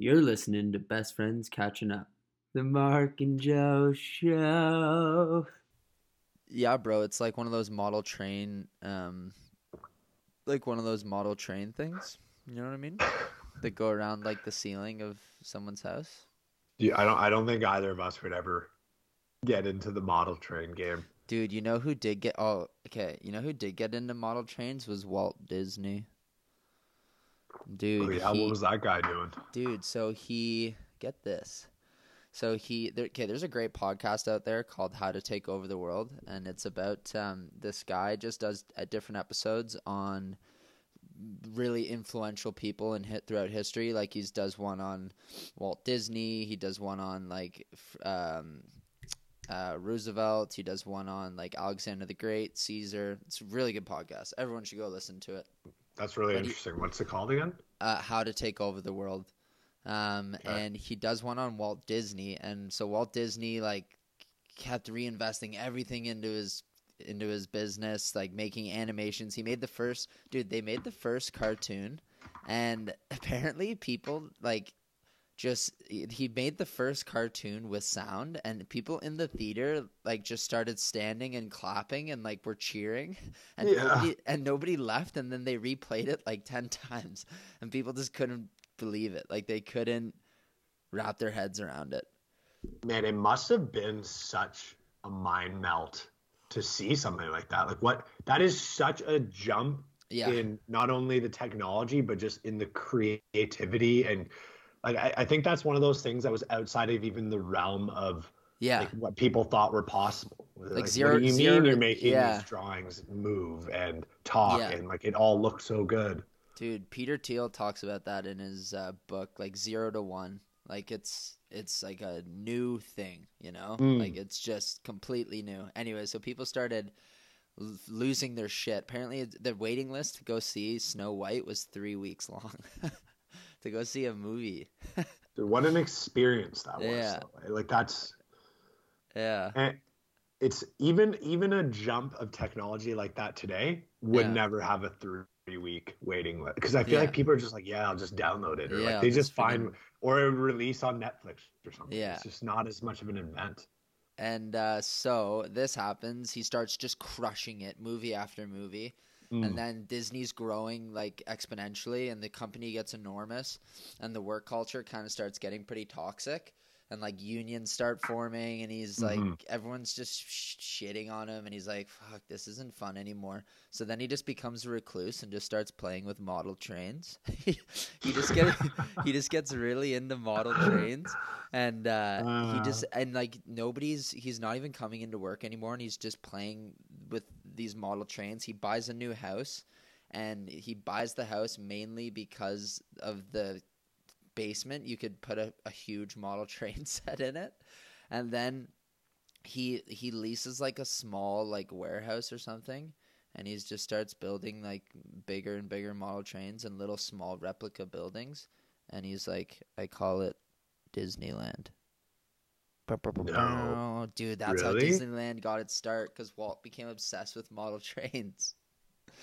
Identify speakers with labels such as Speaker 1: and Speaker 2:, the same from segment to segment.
Speaker 1: You're listening to Best Friends Catching Up, the Mark and Joe Show.
Speaker 2: Yeah, bro, it's like one of those model train, um, like one of those model train things. You know what I mean? that go around like the ceiling of someone's house.
Speaker 3: Yeah, I don't. I don't think either of us would ever get into the model train game.
Speaker 2: Dude, you know who did get? Oh, okay. You know who did get into model trains was Walt Disney. Dude,
Speaker 3: yeah,
Speaker 2: he-
Speaker 3: what was that guy doing?
Speaker 2: dude so he get this. So he there, okay there's a great podcast out there called how to take over the world and it's about um, this guy just does uh, different episodes on really influential people in hit throughout history. Like he's does one on walt disney he does one on like um, uh, roosevelt he does one on like alexander the great caesar. It's a really good podcast. Everyone should go listen to it
Speaker 3: That's really
Speaker 2: But he-
Speaker 3: interesting. What's it called again?
Speaker 2: uh, how to take over the world. Um,
Speaker 3: Okay.
Speaker 2: and he does one on Walt Disney, and so Walt Disney like kept reinvesting everything into his into his business, like making animations. He made the first dude. They made the first cartoon, and apparently people like just he made the first cartoon with sound and people in the theater like just started standing and clapping and like were cheering and
Speaker 3: Yeah.
Speaker 2: nobody and nobody left and then they replayed it like 10 times and people just couldn't believe it like they couldn't wrap their heads around it
Speaker 3: Man, it must have been such a mind melt to see something like that. Like what? That is such a jump
Speaker 2: yeah
Speaker 3: in not only the technology but just in the creativity and like I, I think that's one of those things that was outside of even the realm of
Speaker 2: yeah
Speaker 3: like what people thought were possible. Like,
Speaker 2: zero-
Speaker 3: what do you
Speaker 2: zero
Speaker 3: mean you're making
Speaker 2: yeah.
Speaker 3: these drawings move and talk
Speaker 2: Yeah.
Speaker 3: and like it all looks so good.
Speaker 2: Dude, Peter Thiel talks about that in his uh, book, like zero to one. Like it's it's like a new thing, you know.
Speaker 3: Mm.
Speaker 2: Like it's just completely new. Anyway, so people started l- losing their shit. Apparently, the waiting list to go see Snow White was three weeks long. to go see a movie.
Speaker 3: Dude, what an experience that was.
Speaker 2: Yeah.
Speaker 3: though. Like that's
Speaker 2: Yeah.
Speaker 3: and it's even even a jump of technology like that today would
Speaker 2: Yeah.
Speaker 3: never have a three week waiting list because I feel
Speaker 2: Yeah.
Speaker 3: like people are just like, yeah, I'll just download it, or
Speaker 2: Yeah,
Speaker 3: like they
Speaker 2: just
Speaker 3: just find or a release on Netflix or something.
Speaker 2: Yeah.
Speaker 3: it's just not as much of an event.
Speaker 2: And uh, so this happens. He starts just crushing it, movie after movie. And then Disney's growing like exponentially, and the company gets enormous, and the work culture kind of starts getting pretty toxic, and like unions start forming, and he's like
Speaker 3: Mhm.
Speaker 2: everyone's just sh- shitting on him, and he's like, "Fuck, this isn't fun anymore." So then he just becomes a recluse and just starts playing with model trains. he just get he just gets really into model trains, and uh, he
Speaker 3: Uh.
Speaker 2: just and like nobody's he's not even coming into work anymore, and he's just playing these model trains. He buys a new house, and he buys the house mainly because of the basement. You could put a, a huge model train set in it, and then he he leases like a small like warehouse or something, and he just starts building like bigger and bigger model trains and little small replica buildings, and he's like, I call it Disneyland.
Speaker 3: No.
Speaker 2: Dude, that's
Speaker 3: Really?
Speaker 2: how Disneyland got its start because Walt became obsessed with model trains.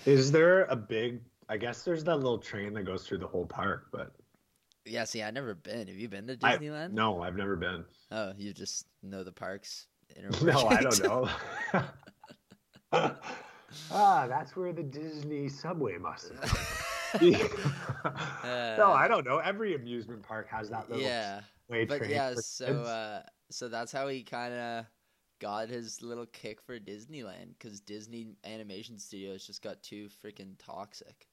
Speaker 3: Is there a big? I guess there's that little train that goes through the whole park, but
Speaker 2: Yeah, see, I've never been. Have you been to
Speaker 3: I-
Speaker 2: Disneyland?
Speaker 3: no, I've never been.
Speaker 2: Oh, you just know the parks.
Speaker 3: No, I don't know. ah, that's where the Disney subway must have. been. no, I don't know. Every amusement park has that little
Speaker 2: Uh, yeah,
Speaker 3: way
Speaker 2: but
Speaker 3: train.
Speaker 2: yeah,
Speaker 3: for
Speaker 2: so
Speaker 3: kids.
Speaker 2: uh, so that's how he kind of got his little kick for Disneyland because Disney Animation Studios just got too freaking toxic.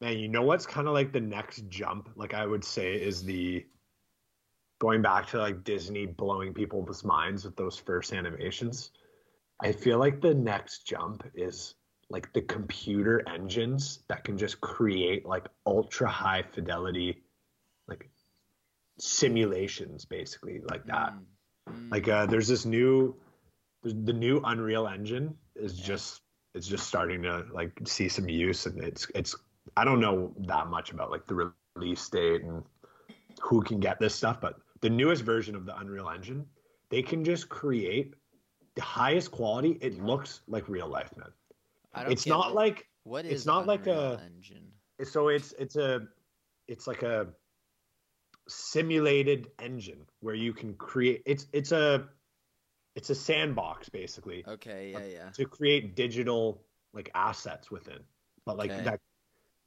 Speaker 3: Man, you know what's kind of like the next jump? Like I would say is the going back to like Disney blowing people's minds with those first animations. I feel like the next jump is like the computer engines that can just create like ultra high fidelity like simulations basically like that.
Speaker 2: Mm, mm.
Speaker 3: Like uh there's this new the new Unreal Engine is
Speaker 2: Yeah.
Speaker 3: just it's just starting to like see some use and it's it's I don't know that much about like the release date and who can get this stuff, but the newest version of the Unreal Engine, they can just create the highest quality. It looks like real life, man.
Speaker 2: I don't
Speaker 3: It's not
Speaker 2: what-
Speaker 3: like
Speaker 2: what is
Speaker 3: it's not like a-
Speaker 2: engine.
Speaker 3: so it's it's a it's like a simulated engine where you can create it's it's a it's a sandbox basically
Speaker 2: Okay, yeah, um, yeah.
Speaker 3: to create digital like assets within but like
Speaker 2: Okay.
Speaker 3: that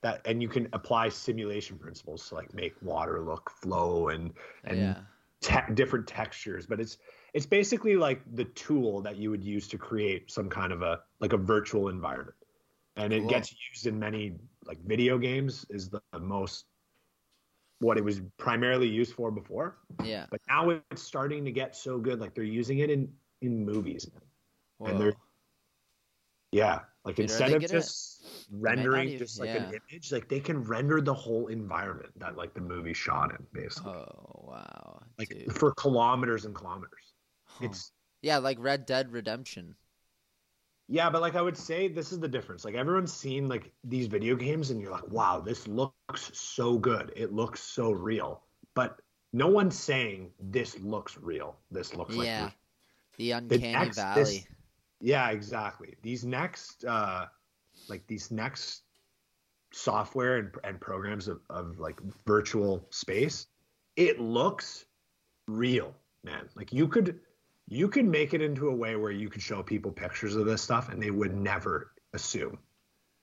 Speaker 3: that and you can apply simulation principles to like make water look flow and and
Speaker 2: yeah.
Speaker 3: te- different textures but it's it's basically like the tool that you would use to create some kind of a like a virtual environment and it gets used in many like video games is the most what it was primarily used for before
Speaker 2: Yeah.
Speaker 3: but now it's starting to get so good like they're using it in in movies and they're yeah like
Speaker 2: Dude,
Speaker 3: instead of just rendering
Speaker 2: even-
Speaker 3: just like
Speaker 2: yeah.
Speaker 3: an image like they can render the whole environment that like the movie shot in basically
Speaker 2: Oh wow.
Speaker 3: like
Speaker 2: dude.
Speaker 3: for kilometers and kilometers
Speaker 2: Huh.
Speaker 3: it's
Speaker 2: Yeah, like Red Dead Redemption.
Speaker 3: Yeah but like i would say this is the difference like everyone's seen like these video games and you're like wow this looks so good it looks so real but no one's saying this looks real this looks like
Speaker 2: Yeah. The Uncanny
Speaker 3: next-
Speaker 2: Valley.
Speaker 3: this- Yeah, exactly. These next, uh, like these next software and, and programs of, of like virtual space, it looks real, man. Like you could, you could make it into a way where you could show people pictures of this stuff and they would never assume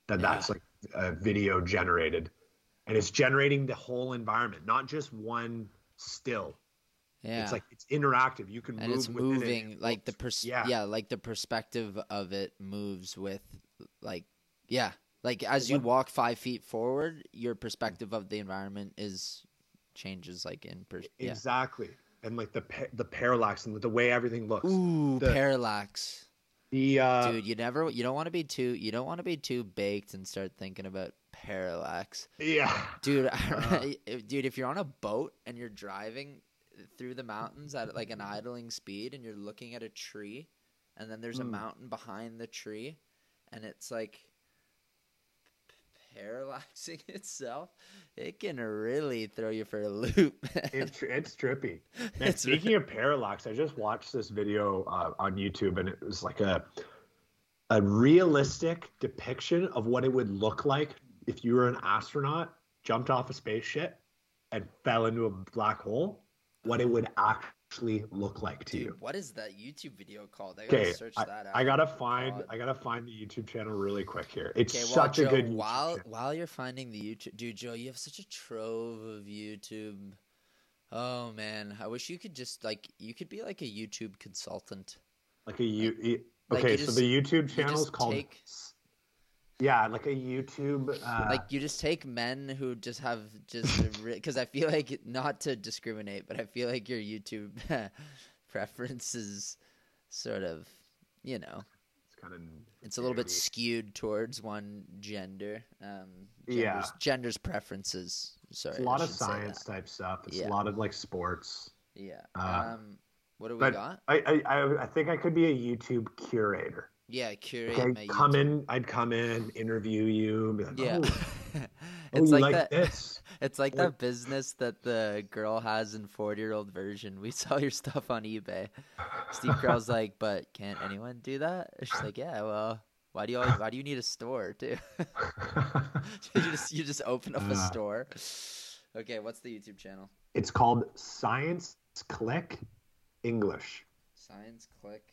Speaker 3: that
Speaker 2: Yeah.
Speaker 3: that's like a video generated, and it's generating the whole environment, not just one still.
Speaker 2: yeah.
Speaker 3: It's like it's interactive. You can
Speaker 2: and
Speaker 3: move
Speaker 2: it's moving
Speaker 3: It
Speaker 2: like the pers-
Speaker 3: yeah.
Speaker 2: yeah. like the perspective of it moves with like yeah like as you walk five feet forward your perspective of the environment is changes like in per- yeah
Speaker 3: Exactly. And like the the parallax and the way everything looks.
Speaker 2: ooh
Speaker 3: The-
Speaker 2: parallax
Speaker 3: The uh
Speaker 2: dude you never you don't want to be too you don't want to be too baked and start thinking about parallax
Speaker 3: yeah.
Speaker 2: dude
Speaker 3: Uh.
Speaker 2: dude if you're on a boat and you're driving through the mountains at like an idling speed and you're looking at a tree and then there's a
Speaker 3: Mm.
Speaker 2: mountain behind the tree and it's like parallaxing itself it can really throw you for a loop.
Speaker 3: It's it's trippy.
Speaker 2: It's
Speaker 3: speaking of parallax, I just watched this video uh, on YouTube and it was like a a realistic depiction of what it would look like if you were an astronaut, jumped off a spaceship and fell into a black hole, what it would actually look like to
Speaker 2: dude
Speaker 3: you.
Speaker 2: what is that youtube video called i gotta
Speaker 3: Okay,
Speaker 2: search
Speaker 3: I,
Speaker 2: that out
Speaker 3: I gotta find
Speaker 2: God.
Speaker 3: I gotta find the YouTube channel really quick here. It's
Speaker 2: well,
Speaker 3: such
Speaker 2: Joe,
Speaker 3: a good YouTube
Speaker 2: while
Speaker 3: channel.
Speaker 2: while you're finding the YouTube, dude, Joe, you have such a trove of YouTube. Oh man, I wish you could just like you could be like a YouTube consultant.
Speaker 3: like a you
Speaker 2: like
Speaker 3: okay
Speaker 2: you
Speaker 3: so
Speaker 2: just-
Speaker 3: the youtube
Speaker 2: you
Speaker 3: channel is called
Speaker 2: take-
Speaker 3: yeah like a youtube uh,
Speaker 2: like you just take men who just have just because I feel like not to discriminate, but I feel like your YouTube preferences sort of, you know,
Speaker 3: it's kind of
Speaker 2: it's a little bit skewed towards one gender. Um,
Speaker 3: Yeah.
Speaker 2: genders, genders preferences. Sorry,
Speaker 3: it's a lot of science type stuff it's
Speaker 2: Yeah.
Speaker 3: a lot of like sports
Speaker 2: Yeah.
Speaker 3: Uh,
Speaker 2: um, what do we got?
Speaker 3: I i i think i could be a youtube curator
Speaker 2: Yeah, curate
Speaker 3: like, i'd come
Speaker 2: YouTube.
Speaker 3: in i'd come in interview you and be like,
Speaker 2: Yeah.
Speaker 3: oh,
Speaker 2: it's like, that.
Speaker 3: this
Speaker 2: It's like
Speaker 3: Or-
Speaker 2: that business that the girl has in forty year old version. We sell your stuff on eBay. Steve Carell's like, but can't anyone do that? She's like, yeah. Well, why do you always, why do you need a store too? you just you just open up a
Speaker 3: Uh.
Speaker 2: store. Okay, what's the YouTube channel?
Speaker 3: it's called science click english
Speaker 2: Science Click.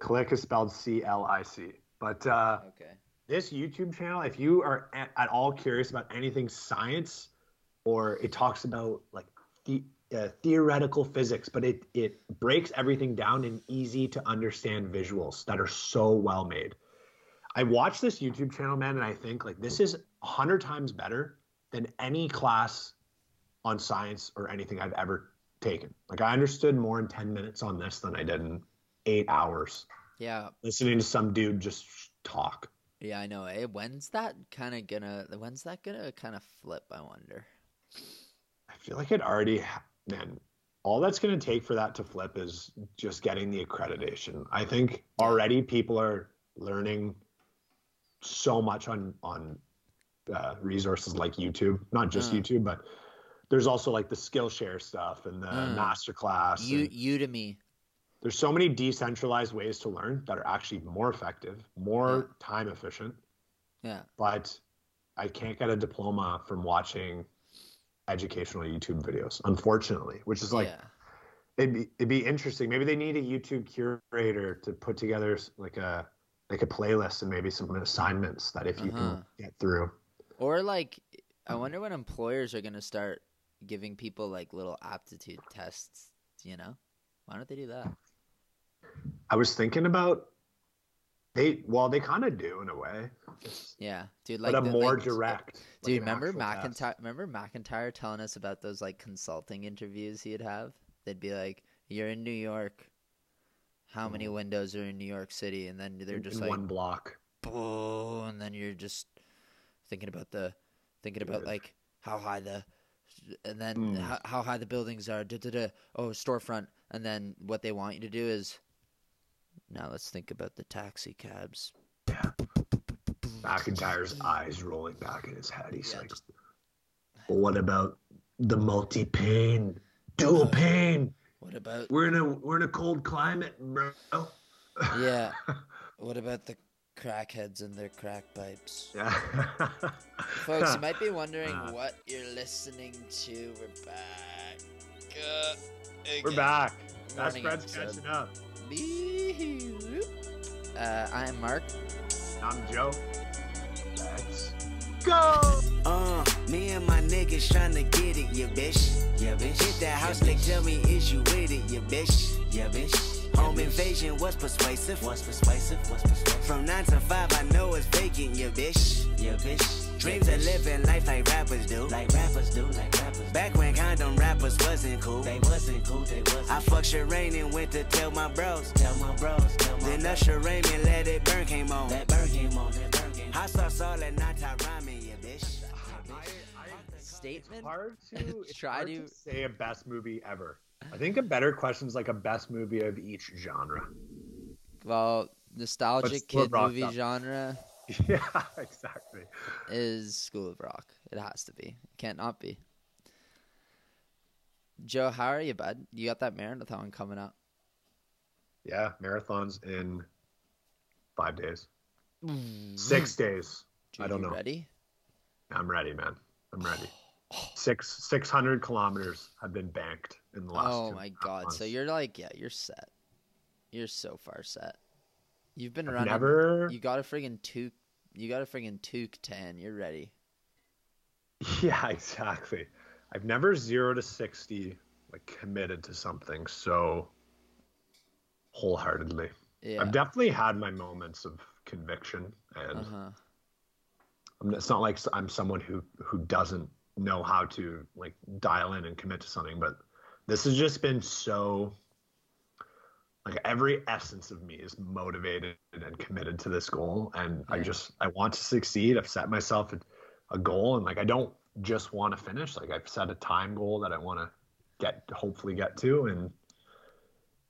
Speaker 3: Click is spelled c-l-i-c but uh
Speaker 2: Okay.
Speaker 3: this YouTube channel, if you are at, at all curious about anything science, or it talks about like the, uh, theoretical physics, but it it breaks everything down in easy to understand visuals that are so well made. I watch this YouTube channel, man, and I think like this is a hundred times better than any class on science or anything I've ever taken. Like I understood more in ten minutes on this than I did in eight hours
Speaker 2: Yeah,
Speaker 3: listening to some dude just talk.
Speaker 2: yeah, I know. Eh? When's that kind of gonna? When's that gonna kind of flip? I wonder.
Speaker 3: I feel like it already, man. All that's to take for that to flip is just getting the accreditation. I think already people are learning so much on on uh, resources like YouTube, not just
Speaker 2: Uh.
Speaker 3: YouTube, but there's also like the Skillshare stuff and the
Speaker 2: Uh.
Speaker 3: masterclass.
Speaker 2: U-
Speaker 3: and
Speaker 2: Udemy.
Speaker 3: There's so many decentralized ways to learn that are actually more effective, more time efficient.
Speaker 2: Yeah.
Speaker 3: But I can't get a diploma from watching educational YouTube videos, unfortunately, which is like
Speaker 2: yeah.
Speaker 3: it'd be it'd be interesting. Maybe they need a YouTube curator to put together like a like a playlist and maybe some assignments that if you
Speaker 2: Uh-huh.
Speaker 3: can get through.
Speaker 2: Or like, I wonder when employers are gonna start giving people like little aptitude tests. You know, why don't they do that?
Speaker 3: I was thinking about they well they kind of do in a way,
Speaker 2: Yeah, dude. Like
Speaker 3: but a
Speaker 2: the-
Speaker 3: more
Speaker 2: like,
Speaker 3: direct. like
Speaker 2: Dude,
Speaker 3: an
Speaker 2: remember
Speaker 3: test.
Speaker 2: McIntyre? Remember McIntyre telling us about those like consulting interviews he'd have? They'd be like, "You're in New York. How many windows are in New York City?" And then they're just
Speaker 3: in
Speaker 2: like,
Speaker 3: one block.
Speaker 2: "Boo," and then you're just thinking about the, thinking about like how high the, and then
Speaker 3: Mm.
Speaker 2: how, how high the buildings are. Da, da, da. Oh, storefront, and then what they want you to do is, now let's think about the taxi cabs.
Speaker 3: Yeah. McIntyre's eyes rolling back in his head. He's
Speaker 2: Yeah,
Speaker 3: like,
Speaker 2: just-
Speaker 3: "But what about the multi pain, dual pain?
Speaker 2: What about
Speaker 3: We're in a we're in a cold climate, bro."
Speaker 2: yeah? What about the crackheads and their crack pipes?
Speaker 3: yeah.
Speaker 2: Folks, you might be wondering
Speaker 3: Uh.
Speaker 2: what you're listening to. We're back. Uh,
Speaker 3: We're back. Best
Speaker 2: Morning
Speaker 3: friends
Speaker 2: episode.
Speaker 3: catching up.
Speaker 2: Bee-hoo. Uh, I am Mark.
Speaker 3: I'm Joe. Let's go.
Speaker 4: Uh, me and my niggas tryna get it, yeah, bitch. Yeah, bitch. Hit that house, they tell me, is you with it, yeah, bitch. Yeah, bitch. Home invasion was persuasive. Was persuasive. Was persuasive. From nine to five, I know it's vacant, yeah, bitch. Yeah, bitch. Dreams of living life like rappers do. Like rappers do, like rappers. Back when condom rappers wasn't cool. They wasn't cool, they wasn't. I fucked Sherane and went to tell my bros. Tell my bros, tell my Then Usher Raymond let it burn came on. That burn came on, that burn came on. Hot sauce all that night, I rhyming, yeah, bitch.
Speaker 2: Statement.
Speaker 3: It's hard to it's
Speaker 2: Try
Speaker 3: hard
Speaker 2: to-
Speaker 3: say a best movie ever. I think a better question is like a best movie of each genre.
Speaker 2: Well, nostalgic kid movie
Speaker 3: up.
Speaker 2: genre
Speaker 3: Yeah, exactly.
Speaker 2: is School of Rock. It has to be. It can't not be. Joe, how are you, bud? You got that marathon coming up.
Speaker 3: Yeah, marathons in five days, mm. six days. I don't
Speaker 2: you
Speaker 3: know.
Speaker 2: Ready?
Speaker 3: I'm ready, man. I'm ready. Oh. Six six hundred kilometers have been banked in the last.
Speaker 2: Oh my
Speaker 3: and a half
Speaker 2: god! So you're like, yeah, you're set. You're so far set. You've been
Speaker 3: I've
Speaker 2: running.
Speaker 3: never.
Speaker 2: You got a friggin' toque. You got a friggin' toque tan. You're ready.
Speaker 3: Yeah, exactly. I've never zero to sixty like committed to something so wholeheartedly.
Speaker 2: Yeah.
Speaker 3: I've definitely had my moments of conviction, and
Speaker 2: Uh huh.
Speaker 3: I'm- it's not like I'm someone who who doesn't know how to like dial in and commit to something, but this has just been so like every essence of me is motivated and committed to this goal, and I just I want to succeed. I've set myself a, goal, and like I don't just want to finish. Like I've set a time goal that I want to get hopefully get to, and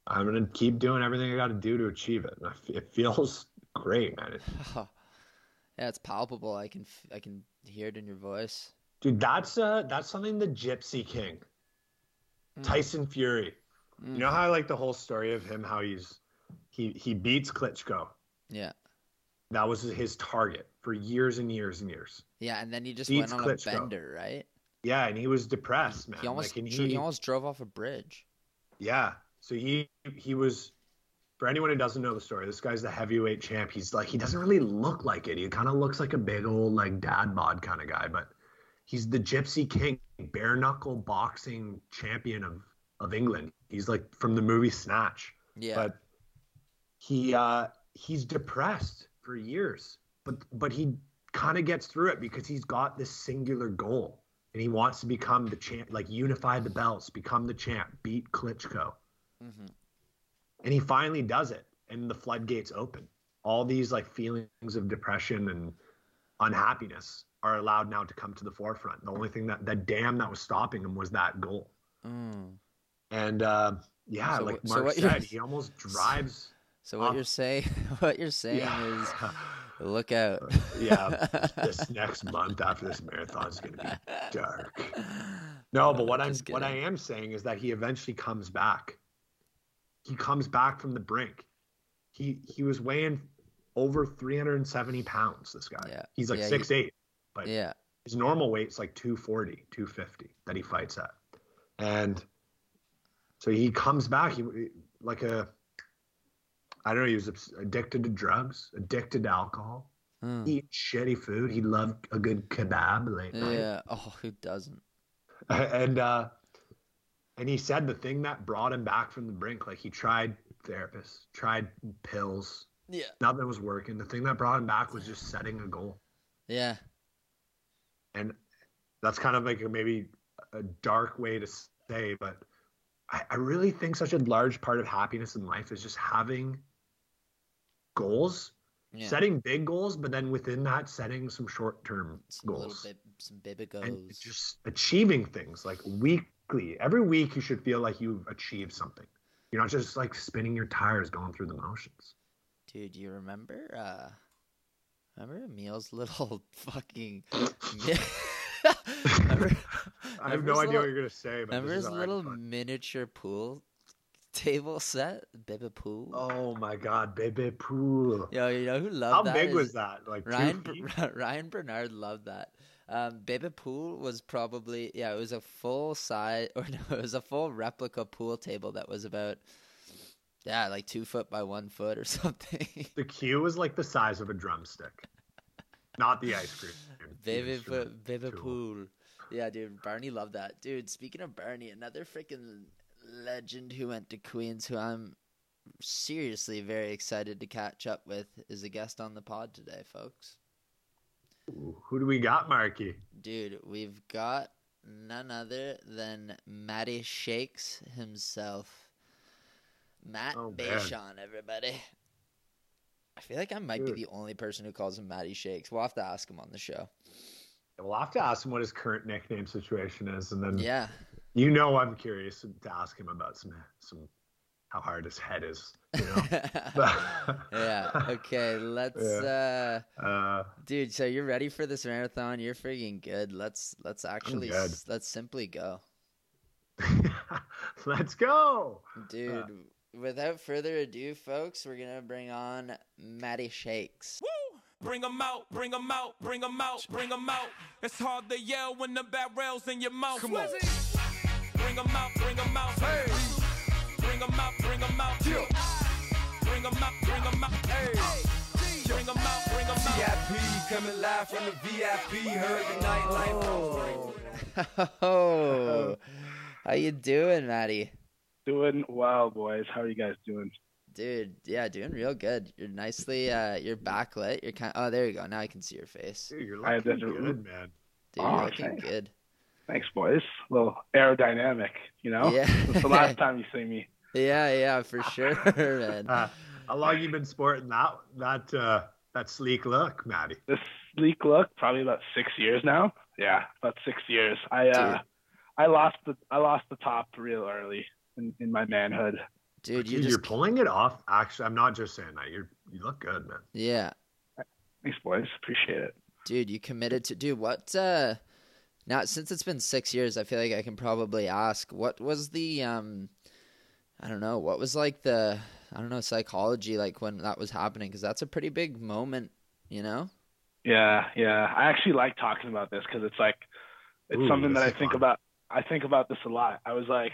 Speaker 3: I'm gonna keep doing everything I got to do to achieve it. And it feels great, man. It,
Speaker 2: yeah, it's palpable. I can f- I can hear it in your voice.
Speaker 3: Dude, that's uh that's something the Gypsy King,
Speaker 2: Mm.
Speaker 3: Tyson Fury.
Speaker 2: Mm.
Speaker 3: You know how I like the whole story of him, how he's he he beats Klitschko.
Speaker 2: Yeah.
Speaker 3: That was his target for years and years and years.
Speaker 2: Yeah, and then he just
Speaker 3: Beats
Speaker 2: went on
Speaker 3: Klitschko.
Speaker 2: a bender, right?
Speaker 3: Yeah, and he was depressed, man.
Speaker 2: He almost
Speaker 3: like, he,
Speaker 2: he almost drove off a bridge.
Speaker 3: yeah. So he he was. For anyone who doesn't know the story, this guy's the heavyweight champ. He's like he doesn't really look like it. He kind of looks like a big old like dad bod kind of guy, but he's the Gypsy King, bare knuckle boxing champion of of England. He's like from the movie Snatch.
Speaker 2: Yeah.
Speaker 3: But he uh he's depressed for years. But but he kind of gets through it because he's got this singular goal and he wants to become the champ like unify the belts, become the champ, beat Klitschko.
Speaker 2: hmm
Speaker 3: And he finally does it and the floodgates open. All these like feelings of depression and unhappiness are allowed now to come to the forefront. The only thing that the dam that was stopping him was that goal.
Speaker 2: Mm.
Speaker 3: And uh, yeah,
Speaker 2: So
Speaker 3: like
Speaker 2: what- so
Speaker 3: Mark said, he almost drives.
Speaker 2: So what
Speaker 3: Um,
Speaker 2: you're saying, what you're saying
Speaker 3: Yeah,
Speaker 2: is, look out.
Speaker 3: yeah. This next month after this marathon is going to be dark. No, but what I'm
Speaker 2: Just
Speaker 3: what I am saying is that he eventually comes back. He comes back from the brink. He he was weighing over 370 pounds. This guy.
Speaker 2: Yeah.
Speaker 3: He's like
Speaker 2: Yeah,
Speaker 3: six eight. But
Speaker 2: Yeah.
Speaker 3: his normal weight's like 240, 250 that he fights at. And so he comes back he like a I don't know, he was addicted to drugs, addicted to alcohol,
Speaker 2: Hmm.
Speaker 3: eat shitty food. He loved a good kebab late night.
Speaker 2: Yeah. Oh, who doesn't?
Speaker 3: and uh and he said the thing that brought him back from the brink like he tried therapists tried pills
Speaker 2: Yeah.
Speaker 3: nothing was working the thing that brought him back was just setting a goal
Speaker 2: Yeah.
Speaker 3: and that's kind of like a, maybe a dark way to say but I, I really think such a large part of happiness in life is just having goals
Speaker 2: Yeah.
Speaker 3: setting big goals but then within that setting some short-term goals
Speaker 2: bit, some baby goes.
Speaker 3: and just achieving things like weekly every week you should feel like you've achieved something you're not just like spinning your tires going through the motions
Speaker 2: Dude, you remember? uh Remember Emil's little fucking.
Speaker 3: i have no idea
Speaker 2: little-
Speaker 3: what you're gonna say but
Speaker 2: Remember
Speaker 3: this
Speaker 2: his little miniature pool table set, baby pool.
Speaker 3: oh my god baby pool
Speaker 2: Yo, you know who loved
Speaker 3: how
Speaker 2: that?
Speaker 3: big
Speaker 2: is-
Speaker 3: was that like two
Speaker 2: Ryan? Ryan Bernard loved that. Um, Baby Pool was probably yeah, it was a full size or no, it was a full replica pool table that was about yeah, like two foot by one foot or something.
Speaker 3: the cue was like the size of a drumstick not the ice cream the
Speaker 2: baby
Speaker 3: instrument
Speaker 2: Fu- Baby
Speaker 3: tool.
Speaker 2: Pool. Yeah, dude, Barney loved that. Dude, speaking of Barney, another freaking legend who went to Queens who I'm seriously very excited to catch up with is a guest on the pod today, folks.
Speaker 3: Ooh, who do we got marky
Speaker 2: Dude, we've got none other than Matty Shakes himself. Matt
Speaker 3: Oh, man.
Speaker 2: Bayshon, everybody. I feel like I might
Speaker 3: Dude.
Speaker 2: be the only person who calls him Matty Shakes. We'll have to ask him on the show.
Speaker 3: we'll have to ask him what his current nickname situation is and then
Speaker 2: Yeah.
Speaker 3: you know i'm curious to ask him about some some how hard his head is you know
Speaker 2: yeah. Okay, let's uh
Speaker 3: uh
Speaker 2: dude, so you're ready for this marathon? You're freaking good. Let's let's actually s- let's simply go.
Speaker 3: let's go
Speaker 2: Dude, without further ado, folks, we're going to bring on Matty Shakes.
Speaker 5: bring Bring 'em out, bring bring 'em out, bring bring 'em out, bring bring 'em out. It's hard to yell when the barrel's in your mouth. Come on. Bring 'em out, bring 'em out. Hey. Bring 'em out, bring 'em out. Yeah. Bring 'em out, bring 'em out. Hey. Bring 'em out, bring 'em out.
Speaker 6: VIP coming live from the VIP. Heard the nightlife.
Speaker 2: Oh, how you doing, Matty?
Speaker 7: Doing well, boys. How are you guys doing?
Speaker 2: Dude, yeah, doing real good. You're nicely, uh, you're backlit. You're kind. Of, oh, there you go. Now I can see your face.
Speaker 3: Dude, you're
Speaker 7: I
Speaker 3: looking
Speaker 7: didn't-
Speaker 3: good, man.
Speaker 2: Dude,
Speaker 7: Oh,
Speaker 2: you're looking
Speaker 7: thanks.
Speaker 2: good.
Speaker 7: Thanks, boys. A little aerodynamic, you know?
Speaker 2: Yeah.
Speaker 7: It's the last time you see me.
Speaker 2: Yeah, yeah, for sure, man.
Speaker 3: Uh, how long you been sporting that that uh, that sleek look, Maddie?
Speaker 7: This sleek look, probably about six years now. Yeah, about six years. I uh, I lost the I lost the top real early in, in my manhood.
Speaker 2: Dude,
Speaker 3: Dude,
Speaker 2: you
Speaker 3: you're
Speaker 2: just,
Speaker 3: pulling it off. Actually, I'm not just saying that. You're you look good, man.
Speaker 2: yeah,
Speaker 7: Thanks, boys. Appreciate it.
Speaker 2: dude, you committed to, do What? uh Now, since it's been six years, I feel like I can probably ask, what was the, um, I don't know, what was like the, I don't know, psychology like when that was happening? Because that's a pretty big moment, you know?
Speaker 7: Yeah, yeah. I actually like talking about this because it's like it's
Speaker 3: Ooh,
Speaker 7: something that I think
Speaker 3: fun.
Speaker 7: about. I think about this a lot. I was like,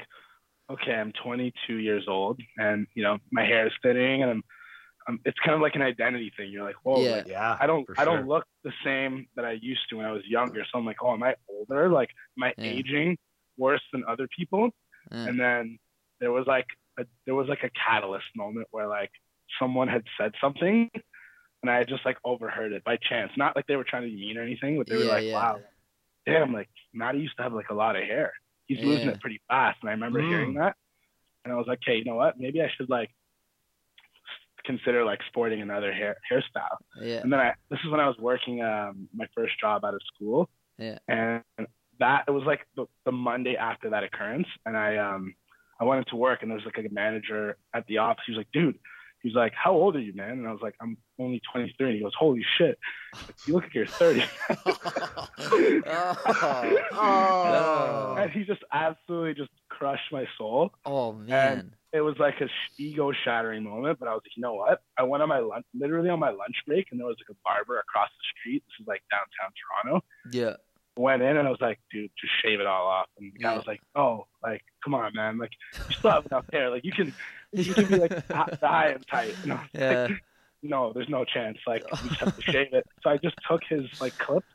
Speaker 7: okay, I'm 22 years old, and you know my hair is thinning, and I'm, I'm it's kind of like an identity thing. You're like, whoa,
Speaker 2: Yeah.
Speaker 7: like,
Speaker 3: Yeah,
Speaker 7: I don't
Speaker 3: for
Speaker 7: I don't look the same that I used to when I was younger. So I'm like, oh, am I older? Like, am I
Speaker 2: Yeah.
Speaker 7: aging worse than other people?
Speaker 2: Yeah.
Speaker 7: And then there was like a there was like a catalyst moment where like someone had said something and I just like overheard it by chance. Not like they were trying to be mean or anything, but they were
Speaker 2: Yeah,
Speaker 7: like,
Speaker 2: yeah.
Speaker 7: Wow, damn, like Matty used to have like a lot of hair. He's losing it pretty fast. And I remember
Speaker 3: Mm.
Speaker 7: hearing that. And I was like, Hey, you know what? Maybe I should like consider like sporting another hair hairstyle.
Speaker 2: Yeah.
Speaker 7: And then I this is when I was working um my first job out of school.
Speaker 2: Yeah.
Speaker 7: And that it was like the, the Monday after that occurrence. And I um I went into work and there was like a manager at the office. He was like, dude, he's like, How old are you, man? And I was like, I'm only twenty three. And he goes, Holy shit. Like, you look like you're thirty.
Speaker 2: oh,
Speaker 3: Oh.
Speaker 7: And he just absolutely just crushed my soul.
Speaker 2: oh man.
Speaker 7: It was like a sh- ego shattering moment, but I was like, you know what? I went on my lunch, literally on my lunch break, and there was like a barber across the street. This is like downtown Toronto.
Speaker 2: Yeah.
Speaker 7: went in and I was like, dude, just shave it all off. And the guy
Speaker 2: Yeah.
Speaker 7: was like, oh, like, come on, man. Like, you still have enough hair. Like, you can, you can be like high and tight. And I
Speaker 2: Yeah.
Speaker 7: like, no, there's no chance. Like, you just have to shave it. So I just took his like clips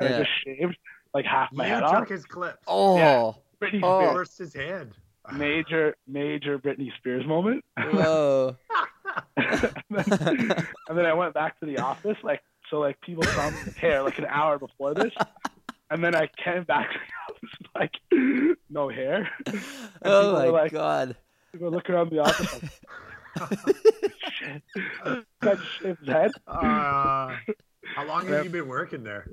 Speaker 7: and
Speaker 2: Yeah.
Speaker 7: I just shaved like half my
Speaker 3: you
Speaker 7: head
Speaker 3: took
Speaker 7: off.
Speaker 3: his clips.
Speaker 2: Oh,
Speaker 7: Britney
Speaker 2: Oh.
Speaker 7: Spears.
Speaker 3: His hand.
Speaker 7: Major, major Britney Spears moment.
Speaker 2: whoa.
Speaker 7: and, then, and then I went back to the office, like so, like people saw me hair like an hour before this, and then I came back to the office like no hair. And
Speaker 2: Oh my
Speaker 7: were like,
Speaker 2: god.
Speaker 7: People look around the office like, shit. Guy just shaved head.
Speaker 3: Uh, how long have you been working there?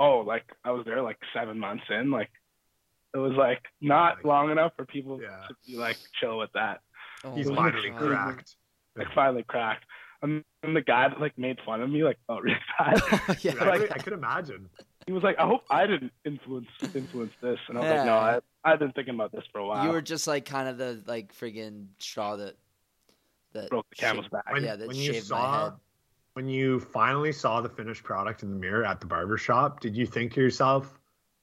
Speaker 7: Oh, like I was there like seven months in, like it was like not long enough for people
Speaker 3: Yeah.
Speaker 7: to be like chill with that.
Speaker 2: Oh
Speaker 3: He's
Speaker 2: my
Speaker 3: finally
Speaker 2: God.
Speaker 3: cracked.
Speaker 7: Like finally cracked. And then the guy that like made fun of me like oh really bad.
Speaker 2: yeah.
Speaker 3: Dude, I, could, I could imagine.
Speaker 7: he was like, I hope I didn't influence influence this, and I was like, no, I I've been thinking about this for a while.
Speaker 2: You were just like kind of the like friggin' straw that that
Speaker 7: broke the camel's back.
Speaker 3: When,
Speaker 2: Yeah, that
Speaker 3: when you
Speaker 2: shaved my head.
Speaker 3: When you finally saw the finished product in the mirror at the barber shop, did you think to yourself,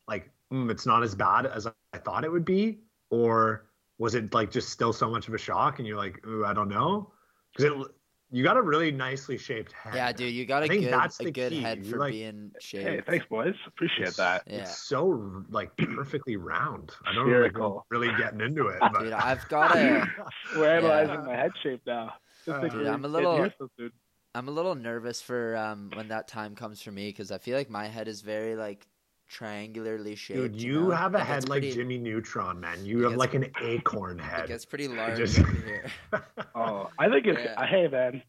Speaker 3: like, mm, it's not as bad as I thought it would be? Or was it like just still so much of a shock and you're like, ooh, I don't know? Because it you got a really nicely shaped head.
Speaker 2: Yeah, dude, you got
Speaker 3: I
Speaker 2: a good
Speaker 3: that's
Speaker 2: a good
Speaker 3: key.
Speaker 2: head for
Speaker 3: like-
Speaker 2: being
Speaker 7: Hey, thanks, boys. Appreciate
Speaker 3: It's,
Speaker 7: that.
Speaker 2: Yeah.
Speaker 3: it's so like perfectly round. I don't know, like, really getting into it. But
Speaker 2: Dude, I've got a
Speaker 7: We're analyzing
Speaker 3: Yeah.
Speaker 7: my head shape now. Just
Speaker 3: Uh, Dude,
Speaker 2: I'm a little-
Speaker 7: here so soon.
Speaker 2: I'm a little nervous for um when that time comes for me because I feel like my head is very like triangularly shaped.
Speaker 3: Dude, you
Speaker 2: know?
Speaker 3: have a
Speaker 2: It gets
Speaker 3: head like
Speaker 2: pretty-
Speaker 3: Jimmy Neutron, man. You
Speaker 2: it
Speaker 3: have
Speaker 2: gets-
Speaker 3: like an acorn head.
Speaker 2: It
Speaker 3: head.
Speaker 2: gets pretty large
Speaker 3: just-
Speaker 2: here.
Speaker 7: Oh, I think it's
Speaker 2: Yeah.
Speaker 7: hey man.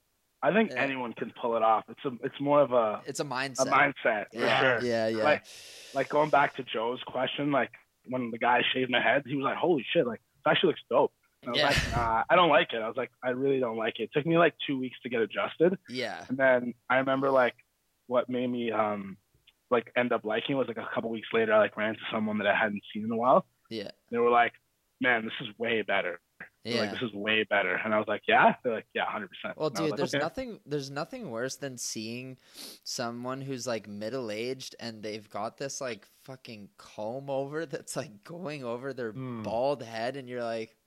Speaker 7: I think
Speaker 2: Yeah.
Speaker 7: anyone can pull it off. It's a it's more of a
Speaker 2: It's a mindset,
Speaker 7: a
Speaker 2: mindset.
Speaker 7: mindset for sure.
Speaker 2: yeah, yeah.
Speaker 7: Like like going back to Joe's question, like when the guy shaved my head, he was like, "Holy shit! Like it actually looks dope." And I
Speaker 2: Yeah.
Speaker 7: like, nah, I don't like it. I was like, I really don't like it. It took me like two weeks to get adjusted,
Speaker 2: yeah.
Speaker 7: and then I remember like what made me um like end up liking it was like a couple weeks later, I like ran into someone that I hadn't seen in a while.
Speaker 2: Yeah.
Speaker 7: They were like, "Man, this is way better."
Speaker 2: Yeah.
Speaker 7: Like this is way better, and I was like, "Yeah." They're like, "Yeah, hundred percent."
Speaker 2: Well, dude, there's
Speaker 7: okay.
Speaker 2: nothing there's nothing worse than seeing someone who's like middle aged and they've got this like fucking comb over that's like going over their
Speaker 3: Mm.
Speaker 2: bald head, and you're like, "Ugh, ugh."
Speaker 7: It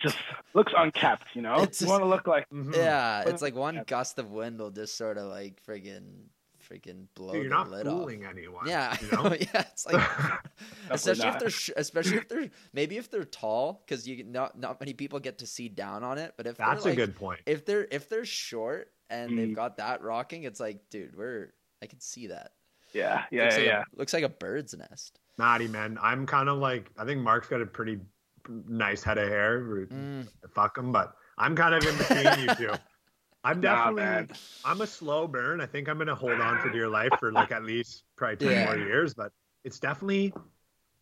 Speaker 7: just looks unkept, you know.
Speaker 2: It's
Speaker 7: you want to look like
Speaker 3: Mhm.
Speaker 2: yeah, it's like one
Speaker 7: Yeah.
Speaker 2: gust of wind will just sort of like friggin' friggin' blow
Speaker 3: Dude, you're
Speaker 2: the
Speaker 3: not
Speaker 2: lid
Speaker 3: fooling anyone.
Speaker 2: Yeah,
Speaker 3: You
Speaker 2: I know,
Speaker 3: know?
Speaker 2: yeah, it's like especially if they're sh- especially if they're maybe if they're tall because you not not many people get to see down on it, but if
Speaker 3: That's
Speaker 2: they're
Speaker 3: a good point.
Speaker 2: if they're if they're short and they've
Speaker 7: Mm.
Speaker 2: got that rocking, it's like, dude, we're I can see that.
Speaker 7: yeah, yeah,
Speaker 2: looks
Speaker 7: yeah,
Speaker 2: like
Speaker 7: yeah.
Speaker 2: A, looks like a bird's nest.
Speaker 3: Maddie, man, I'm kind of like I think Mark's got a pretty nice head of hair.
Speaker 2: Mm,
Speaker 3: Fuck him, but I'm kind of in between you two. I'm definitely
Speaker 7: man.
Speaker 3: I'm a slow burn. I think I'm gonna hold on for dear life for like at least probably ten
Speaker 2: Yeah.
Speaker 3: more years. But it's definitely,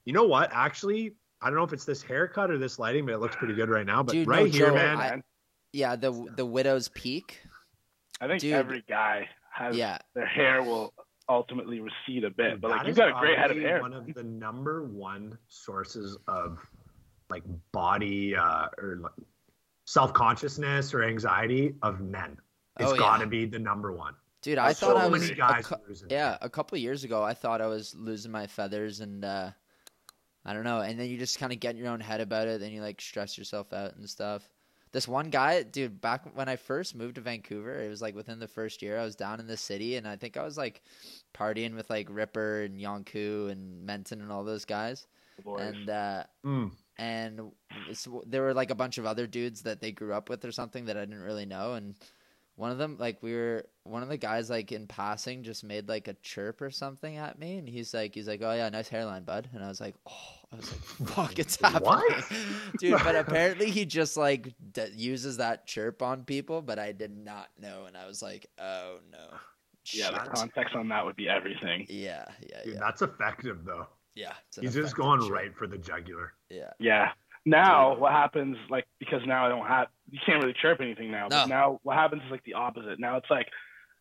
Speaker 3: you know what? Actually, I don't know if it's this haircut or this lighting, but it looks pretty good right now. But
Speaker 2: Dude, no
Speaker 3: right here,
Speaker 2: joke,
Speaker 3: man,
Speaker 2: I- yeah, the the widow's peak.
Speaker 7: I think
Speaker 2: Dude.
Speaker 7: every guy has
Speaker 2: Yeah,
Speaker 7: their hair will ultimately recede a bit, but like you
Speaker 3: is
Speaker 7: got a great head of hair.
Speaker 3: One of the number one sources of like body uh, or like, self consciousness or anxiety of men. It's
Speaker 2: Oh,
Speaker 3: got to be the number one.
Speaker 2: dude, I
Speaker 3: so
Speaker 2: thought I
Speaker 3: many
Speaker 2: was a
Speaker 3: guys
Speaker 2: cou-
Speaker 3: losing.
Speaker 2: yeah a couple years ago. I thought I was losing my feathers and. uh I don't know, and then you just kind of get in your own head about it. Then you like stress yourself out and stuff. This one guy, dude, back when I first moved to Vancouver, it was like within the first year I was down in the city, and I think I was like partying with like Ripper and Yonku and Menton and all those guys.
Speaker 7: Boys.
Speaker 2: And uh,
Speaker 3: Mm.
Speaker 2: And there were like a bunch of other dudes that they grew up with or something that I didn't really know. And one of them, like we were, one of the guys, like in passing, just made like a chirp or something at me, and he's like, he's like, oh yeah, nice hairline, bud. And I was like, oh, I was like, fuck, it's happening,
Speaker 3: What?
Speaker 2: dude. But apparently he just like d- uses that chirp on people, but I did not know, and I was like, oh no,
Speaker 7: yeah, the context on that would be everything.
Speaker 2: yeah, yeah,
Speaker 3: Dude,
Speaker 2: yeah,
Speaker 3: that's effective though.
Speaker 2: yeah.
Speaker 3: He's just going
Speaker 2: chirp.
Speaker 3: right for the jugular.
Speaker 2: Yeah,
Speaker 7: Yeah. Now what happens like because now I don't have you can't really chirp anything now. But now what happens is like the opposite. Now it's like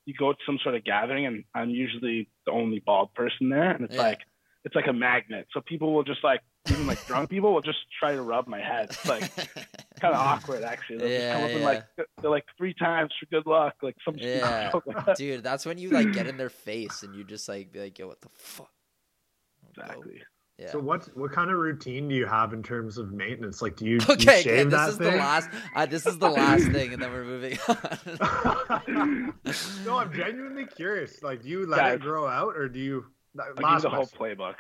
Speaker 7: you go to some sort of gathering and I'm usually the only bald person there and it's
Speaker 2: Yeah.
Speaker 7: like it's like a magnet. So people will just like even like drunk people will just try to rub my head. It's like kind of awkward actually. They'll just come
Speaker 2: Yeah,
Speaker 7: up and like they're like three times for good luck, like some
Speaker 2: Yeah.
Speaker 7: joke like that.
Speaker 2: Dude, that's when you like get in their face and you just like be like, yo, what the fuck?
Speaker 7: Exactly.
Speaker 2: Yeah.
Speaker 3: So what what kind of routine do you have in terms of maintenance? Like, do you, do you
Speaker 2: Okay,
Speaker 3: shave
Speaker 2: okay, this
Speaker 3: that
Speaker 2: is
Speaker 3: thing?
Speaker 2: the last. Uh, this is the last thing, and then we're moving on.
Speaker 3: no, I'm genuinely curious. Like, do you let
Speaker 7: Yeah.
Speaker 3: it grow out, or do you?
Speaker 7: I give
Speaker 3: Last
Speaker 7: the whole playbook.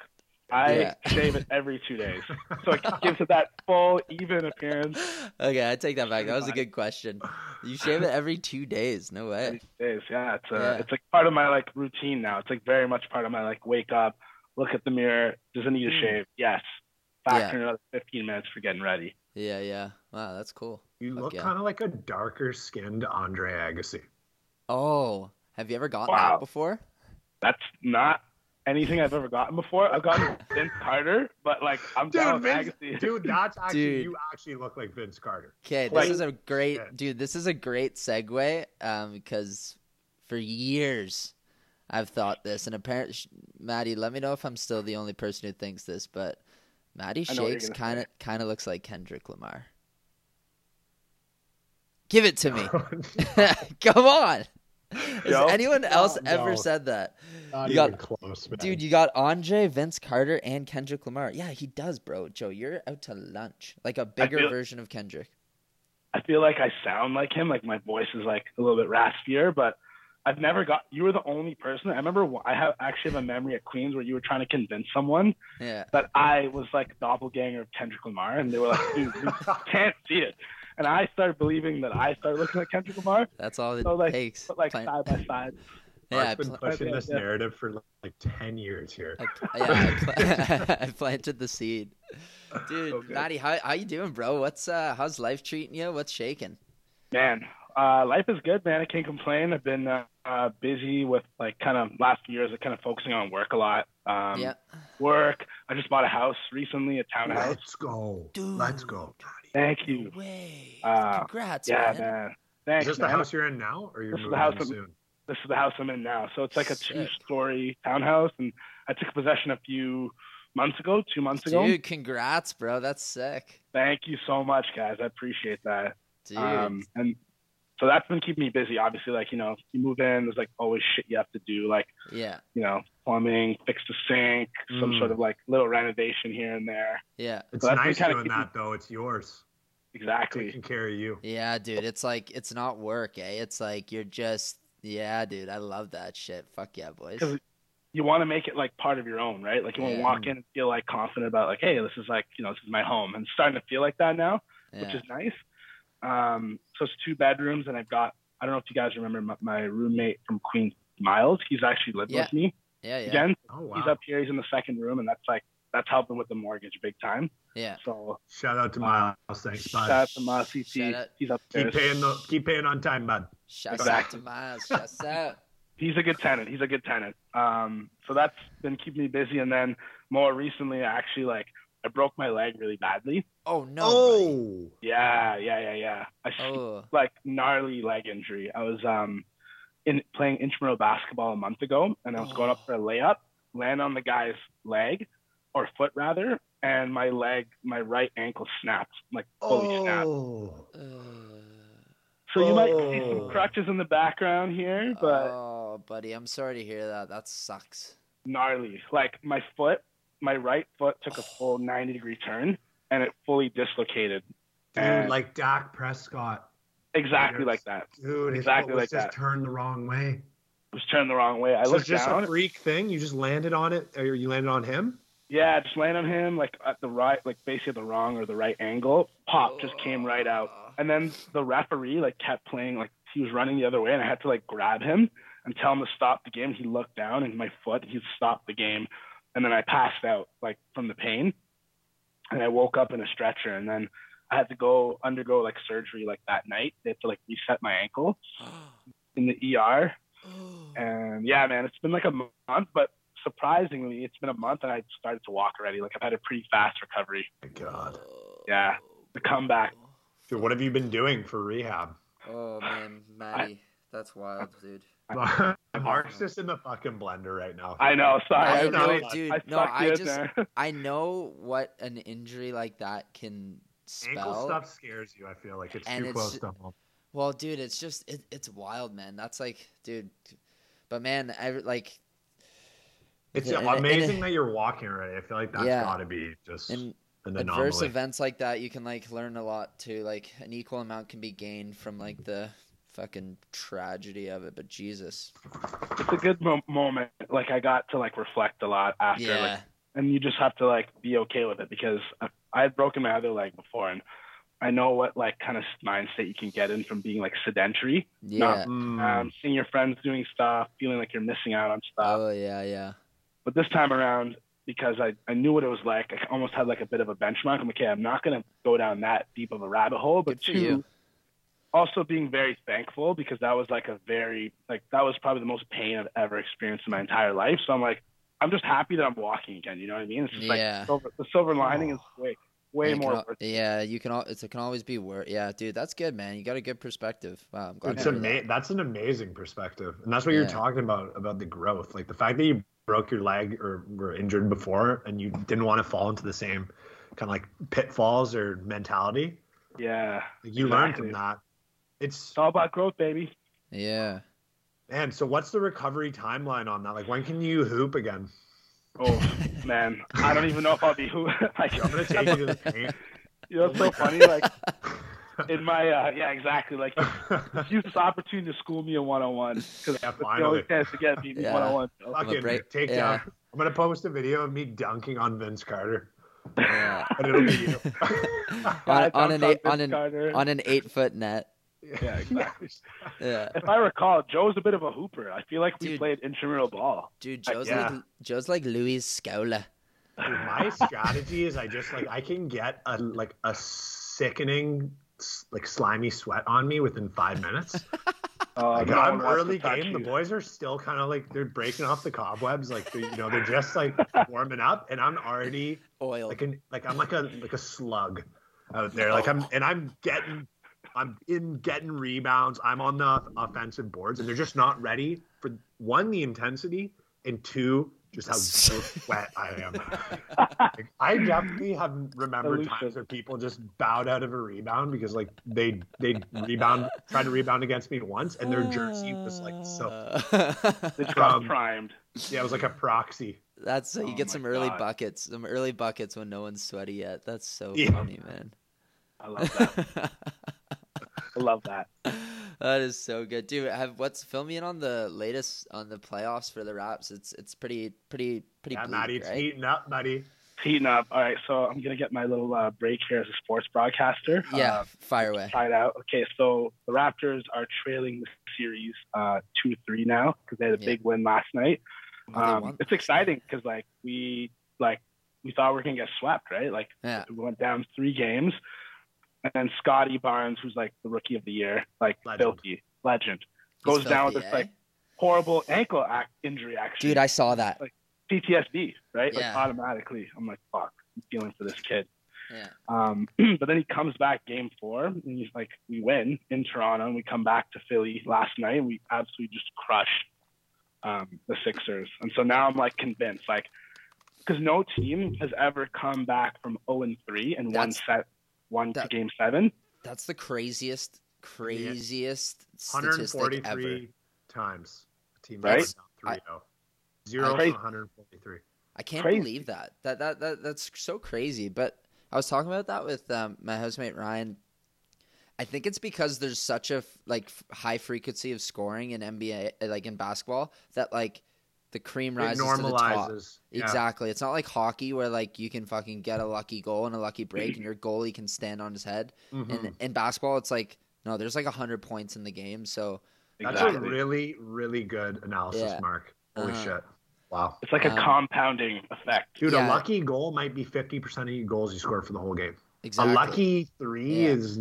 Speaker 7: I
Speaker 2: Yeah.
Speaker 7: shave it every two days, so it gives it that full, even appearance.
Speaker 2: okay, I take that back. That was a good question. You shave it every two days. No way.
Speaker 7: Every two days, yeah. It's uh,
Speaker 2: Yeah.
Speaker 7: it's like part of my like routine now. It's like very much part of my like wake up, look at the mirror. Does it need a
Speaker 3: Mm.
Speaker 7: shave? Yes. Factor
Speaker 2: Yeah.
Speaker 7: another 15 minutes for getting ready.
Speaker 2: Yeah, yeah. Wow, that's cool.
Speaker 3: You
Speaker 2: Fuck
Speaker 3: look
Speaker 2: yeah.
Speaker 3: kind of like a darker skinned Andre Agassi.
Speaker 2: Oh, have you ever gotten
Speaker 7: Wow.
Speaker 2: that before?
Speaker 7: That's not anything I've ever gotten before. I've gotten Vince Carter, but like I'm down
Speaker 3: Dude,
Speaker 7: with
Speaker 3: Vince,
Speaker 7: Agassi.
Speaker 3: dude, that's actually
Speaker 2: Dude.
Speaker 3: you actually look like Vince Carter.
Speaker 2: Okay, this
Speaker 7: Like-
Speaker 2: is a great
Speaker 3: Yeah.
Speaker 2: dude. This is a great segue um, because for years I've thought this, and apparently, Maddie, let me know if I'm still the only person who thinks this, but Maddie
Speaker 7: I know what you're
Speaker 2: Shakes kind of kind of looks like Kendrick Lamar. Give it to me. Come on. Has
Speaker 7: Joe?
Speaker 2: anyone else
Speaker 3: No.
Speaker 2: ever said that?
Speaker 3: Not
Speaker 2: You got-
Speaker 3: even close, man.
Speaker 2: Dude, you got Andre, Vince Carter, and Kendrick Lamar. Yeah, he does, bro. Joe, you're out to lunch. Like a bigger
Speaker 7: feel-
Speaker 2: version of Kendrick.
Speaker 7: I feel like I sound like him. Like my voice is like a little bit raspier, but I've never got. You were the only person. I remember I have actually have a memory at Queens where you were trying to convince someone
Speaker 2: Yeah.
Speaker 7: that I was like doppelganger of Kendrick Lamar, and they were like, "Dude, you can't see it." And I started believing that I started looking like Kendrick Lamar,
Speaker 2: That's all it
Speaker 7: So, like,
Speaker 2: takes.
Speaker 7: but like
Speaker 2: Plant-
Speaker 7: side by side.
Speaker 2: yeah, I
Speaker 3: Mark's been
Speaker 2: pla-
Speaker 3: pushing this
Speaker 7: yeah.
Speaker 3: narrative for like ten years here.
Speaker 2: I, yeah, I, pla- I planted the seed. Dude,
Speaker 7: So good.
Speaker 2: Maddie, how how you doing, bro? What's uh how's life treating you? What's shaking?
Speaker 7: Man, uh, life is good, man. I can't complain. I've been uh, uh, busy with like kind of last few years, of kind of focusing on work a lot. Um,
Speaker 2: yeah.
Speaker 7: Work. I just bought a house recently, a townhouse.
Speaker 3: Let's go,
Speaker 2: Dude.
Speaker 3: let's go.
Speaker 7: Thank you.
Speaker 2: Way.
Speaker 7: Uh,
Speaker 2: Congrats,
Speaker 7: Yeah,
Speaker 2: man.
Speaker 7: man.
Speaker 3: Is
Speaker 7: Thanks,
Speaker 3: this the house you're in now, or you're
Speaker 7: This is the
Speaker 3: moving
Speaker 7: house
Speaker 3: in
Speaker 7: I'm-
Speaker 3: soon?
Speaker 7: This is the house I'm in now. So it's like a two-story townhouse, and I took possession a few months ago, two months ago.
Speaker 2: Dude, congrats, bro. That's sick.
Speaker 7: Thank you so much, guys. I appreciate that.
Speaker 2: Dude.
Speaker 7: Um, and so that's been keeping me busy. Obviously, like you know, you move in, there's like always shit you have to do, like
Speaker 2: yeah.
Speaker 7: you know, plumbing, fix the sink, some
Speaker 3: Mm.
Speaker 7: sort of like little renovation here and there.
Speaker 2: Yeah.
Speaker 3: It's
Speaker 7: So that's
Speaker 3: nice doing
Speaker 7: keeping-
Speaker 3: that though. It's yours.
Speaker 7: Exactly.
Speaker 3: Taking care of you.
Speaker 2: Yeah, dude. It's like it's not work, eh? It's like you're just yeah, dude. I love that shit. Fuck yeah, boys.
Speaker 7: 'Cause You want to make it like part of your own, right? Like you want to
Speaker 2: Yeah.
Speaker 7: walk in and feel like confident about like, hey, this is like you know, this is my home, and it's starting to feel like that now. which is nice. Um, so it's two bedrooms, and I've got I don't know if you guys remember my, my roommate from Queens, Miles. He's actually lived
Speaker 2: Yeah.
Speaker 7: with me
Speaker 2: Yeah, yeah.
Speaker 7: again.
Speaker 3: Oh wow!
Speaker 7: He's up here. He's in the second room, and that's like that's helping with the mortgage big time.
Speaker 2: Yeah.
Speaker 7: So
Speaker 3: Shout out to Miles. Thanks, bud.
Speaker 7: shout out to my CT.
Speaker 2: Shout out.
Speaker 7: He's
Speaker 3: Keep paying the, keep paying on time, bud.
Speaker 2: Shout
Speaker 7: Exactly.
Speaker 2: out to Miles. Shouts out.
Speaker 7: He's a good tenant. He's a good tenant. Um, so that's been keeping me busy. And then more recently, I actually like I broke my leg really badly.
Speaker 2: Oh no. buddy.
Speaker 3: oh,
Speaker 7: Yeah, yeah, yeah, yeah. I
Speaker 2: Oh.
Speaker 7: like gnarly leg injury. I was um in playing intramural basketball a month ago, and I was going up for a layup, land on the guy's leg or foot rather, and my leg, my right ankle snapped, like fully snapped.
Speaker 3: oh.
Speaker 2: Uh,
Speaker 7: So you might see
Speaker 3: Oh.
Speaker 7: some crutches in the background here, but
Speaker 2: oh, buddy, I'm sorry to hear that. That sucks.
Speaker 7: gnarly. Like my foot, my right foot took a full 90 degree turn, and it fully dislocated.
Speaker 3: Dude,
Speaker 7: And-
Speaker 3: like Dak Prescott.
Speaker 7: Exactly like that.
Speaker 3: Dude, his
Speaker 7: Exactly
Speaker 3: foot was
Speaker 7: like
Speaker 3: just
Speaker 7: that.
Speaker 3: turned the wrong way.
Speaker 7: It was turned the wrong way. I
Speaker 3: so
Speaker 7: looked
Speaker 3: just
Speaker 7: down.
Speaker 3: a freak thing. You just landed on it, or you landed on him.
Speaker 7: Yeah, just landed on him like at the right, like basically the wrong or the right angle. Pop just came right out, oh. and then the referee like kept playing like he was running the other way, and I had to like grab him and tell him to stop the game. He looked down, and my foot he stopped the game, and then I passed out like from the pain, and I woke up in a stretcher, and then I had to go undergo like surgery like that night. They had to like reset my ankle in the ER, and yeah, man, it's been like a month, but surprisingly, it's been a month and I started to walk already. Like I've had a pretty fast recovery.
Speaker 3: My God,
Speaker 7: Yeah, the comeback.
Speaker 3: dude, what have you been doing for rehab?
Speaker 2: Oh man, Maddie, that's wild, dude.
Speaker 3: Mark's just in the fucking blender right now.
Speaker 7: I know. Sorry,
Speaker 2: I
Speaker 7: I,
Speaker 2: know,
Speaker 7: really,
Speaker 2: dude.
Speaker 7: I
Speaker 2: no, I just,
Speaker 7: there.
Speaker 2: I know what an injury like that can
Speaker 3: Ankle
Speaker 2: spell.
Speaker 3: stuff scares you. I feel like it's
Speaker 2: And
Speaker 3: too
Speaker 2: it's-
Speaker 3: close to home.
Speaker 2: Well, dude, it's just it, it's wild, man. That's like, dude, but man, I like
Speaker 3: It's
Speaker 2: in a- in a-
Speaker 3: amazing that you're walking already. I feel like that's
Speaker 2: Yeah.
Speaker 3: got to be just
Speaker 2: in
Speaker 3: an
Speaker 2: adverse
Speaker 3: anomaly.
Speaker 2: events like that, you can like learn a lot too. Like an equal amount can be gained from like the fucking tragedy of it. But Jesus,
Speaker 7: It's a good mo- moment. Like I got to like reflect a lot after,
Speaker 2: yeah,
Speaker 7: like, and you just have to like be okay with it because I, I had broken my other leg before, and I know what like kind of mindset you can get in from being like sedentary,
Speaker 2: yeah,
Speaker 3: Mm.
Speaker 7: um, seeing your friends doing stuff, feeling like you're missing out on stuff.
Speaker 2: oh yeah, yeah,
Speaker 7: But this time around, because I, I knew what it was like, I almost had like a bit of a benchmark. I'm like, okay, I'm not going to go down that deep of a rabbit hole. But two,
Speaker 2: you.
Speaker 7: Also being very thankful because that was like a very, like, that was probably the most pain I've ever experienced in my entire life. So I'm like, I'm just happy that I'm walking again. You know what I mean? It's just
Speaker 2: Yeah.
Speaker 7: like silver, the silver lining is way, way
Speaker 2: And it
Speaker 7: more
Speaker 2: can al-
Speaker 7: worth it.
Speaker 2: yeah, you can. al- it can always be worse. Yeah, dude, that's good, man. You got a good perspective. Wow, I'm glad.
Speaker 3: It's
Speaker 2: to
Speaker 3: ama-
Speaker 2: that.
Speaker 3: That's an amazing perspective, and that's what you're talking about about the growth. Like the fact that you broke your leg or were injured before, and you didn't want to fall into the same kind of like pitfalls or mentality.
Speaker 7: Yeah.
Speaker 3: Like you learned
Speaker 7: Exactly.
Speaker 3: from that. It's
Speaker 7: It's all about growth, baby.
Speaker 2: Yeah.
Speaker 3: man. So what's the recovery timeline on that? Like when can you hoop again?
Speaker 7: Oh, man. I don't even know if I'll be who. like,
Speaker 3: I'm gonna take you to the paint.
Speaker 7: You know, it's so funny. Like, in my, uh, yeah, exactly. Like, use this opportunity to school me a one on one because
Speaker 3: Yeah,
Speaker 7: that's the only chance to get me one on one.
Speaker 3: Fucking take
Speaker 2: yeah.
Speaker 3: down. I'm gonna post a video of me dunking on Vince Carter,
Speaker 2: yeah.
Speaker 3: and it'll be you.
Speaker 2: on, on an eight, on an
Speaker 7: Carter.
Speaker 2: on an eight foot net.
Speaker 7: yeah, exactly.
Speaker 2: Yeah.
Speaker 7: If I recall, Joe's a bit of a hooper. I feel like we
Speaker 2: Dude.
Speaker 7: played intramural ball.
Speaker 2: Dude, Joe's
Speaker 3: Yeah.
Speaker 2: like Joe's like Luis Scola.
Speaker 3: Dude, my strategy is I just like I can get a like a sickening like slimy sweat on me within five minutes.
Speaker 7: Uh,
Speaker 3: Like
Speaker 7: no
Speaker 3: I'm
Speaker 7: one wants to
Speaker 3: early
Speaker 7: touch
Speaker 3: game. The boys are still kind of like they're breaking off the cobwebs. Like they're, you know they're just like warming up, and I'm already
Speaker 2: Oil.
Speaker 3: like an like I'm like a like a slug out there. Like I'm and I'm getting I'm in getting rebounds. I'm on the offensive boards, and they're just not ready for one the intensity, and two just how wet I am. Like, I definitely have remembered
Speaker 7: Elusive.
Speaker 3: times where people just bowed out of a rebound because like they they rebound tried to rebound against me once, and their jersey was like so
Speaker 7: They just
Speaker 3: Um,
Speaker 7: primed.
Speaker 3: yeah it was like a proxy.
Speaker 2: That's so you
Speaker 7: Oh
Speaker 2: get some early
Speaker 7: God.
Speaker 2: buckets, some early buckets when no one's sweaty yet. That's so
Speaker 3: Yeah.
Speaker 2: funny, man.
Speaker 7: I love that. I love that.
Speaker 2: that is so good, dude. Have what's filming on the latest on the playoffs for the Raps? It's it's pretty pretty pretty
Speaker 3: Yeah,
Speaker 2: bleak,
Speaker 3: Maddie, it's
Speaker 2: right?
Speaker 3: heating up, buddy.
Speaker 7: Heating up. All right, so I'm gonna get my little uh, break here as a sports broadcaster.
Speaker 2: Yeah,
Speaker 7: Uh,
Speaker 2: fire away.
Speaker 7: try it out. Okay, so the Raptors are trailing the series uh, two three now because they had a
Speaker 2: Yeah.
Speaker 7: big win last night. Um, it's exciting because like we like we thought we were gonna get swept, right? Like
Speaker 2: Yeah.
Speaker 7: we went down three games, and then Scottie Barnes, who's like the rookie of the year, like
Speaker 3: Legend.
Speaker 7: filthy legend, goes down with
Speaker 2: filthy,
Speaker 7: this
Speaker 2: eh?
Speaker 7: like horrible ankle ac- injury. Actually,
Speaker 2: Dude, I saw that.
Speaker 7: Like PTSD, right?
Speaker 2: Yeah.
Speaker 7: Like automatically, I'm like, fuck, I'm feeling for this kid.
Speaker 2: Yeah.
Speaker 7: Um, but then he comes back game four, and he's like, we win in Toronto, and we come back to Philly last night, and we absolutely just crush um, the Sixers. And so now I'm like convinced, like, because no team has ever come back from 0 and 3 and one
Speaker 2: That's-
Speaker 7: set, one to game seven.
Speaker 2: That's the craziest, craziest statistic ever.
Speaker 3: 143 times. a Team
Speaker 7: Right?
Speaker 3: went down 3-0. Zero
Speaker 7: I-
Speaker 3: to 143.
Speaker 2: I can't
Speaker 7: Crazy.
Speaker 2: believe that. That that that that's so crazy. But I was talking about that with um, my housemate Ryan. I think it's because there's such a f- like f- high frequency of scoring in NBA, like in basketball, that like the cream
Speaker 3: It
Speaker 2: rises to the top.
Speaker 3: Yeah.
Speaker 2: Exactly. It's not like hockey where like you can fucking get a lucky goal and a lucky break and your goalie can stand on his head.
Speaker 3: Mhm.
Speaker 2: And in basketball, it's like no, there's like hundred points in the game. So
Speaker 3: That's
Speaker 7: Exactly.
Speaker 3: a really, really good analysis,
Speaker 2: Yeah.
Speaker 3: Mark. Holy
Speaker 2: Uh-huh.
Speaker 3: shit. Wow.
Speaker 7: It's like a
Speaker 2: Um,
Speaker 7: compounding effect.
Speaker 3: Dude,
Speaker 2: Yeah.
Speaker 3: a lucky goal might be 50% of your goals you score for the whole game.
Speaker 2: exactly.
Speaker 3: A lucky three
Speaker 2: Yeah.
Speaker 3: is,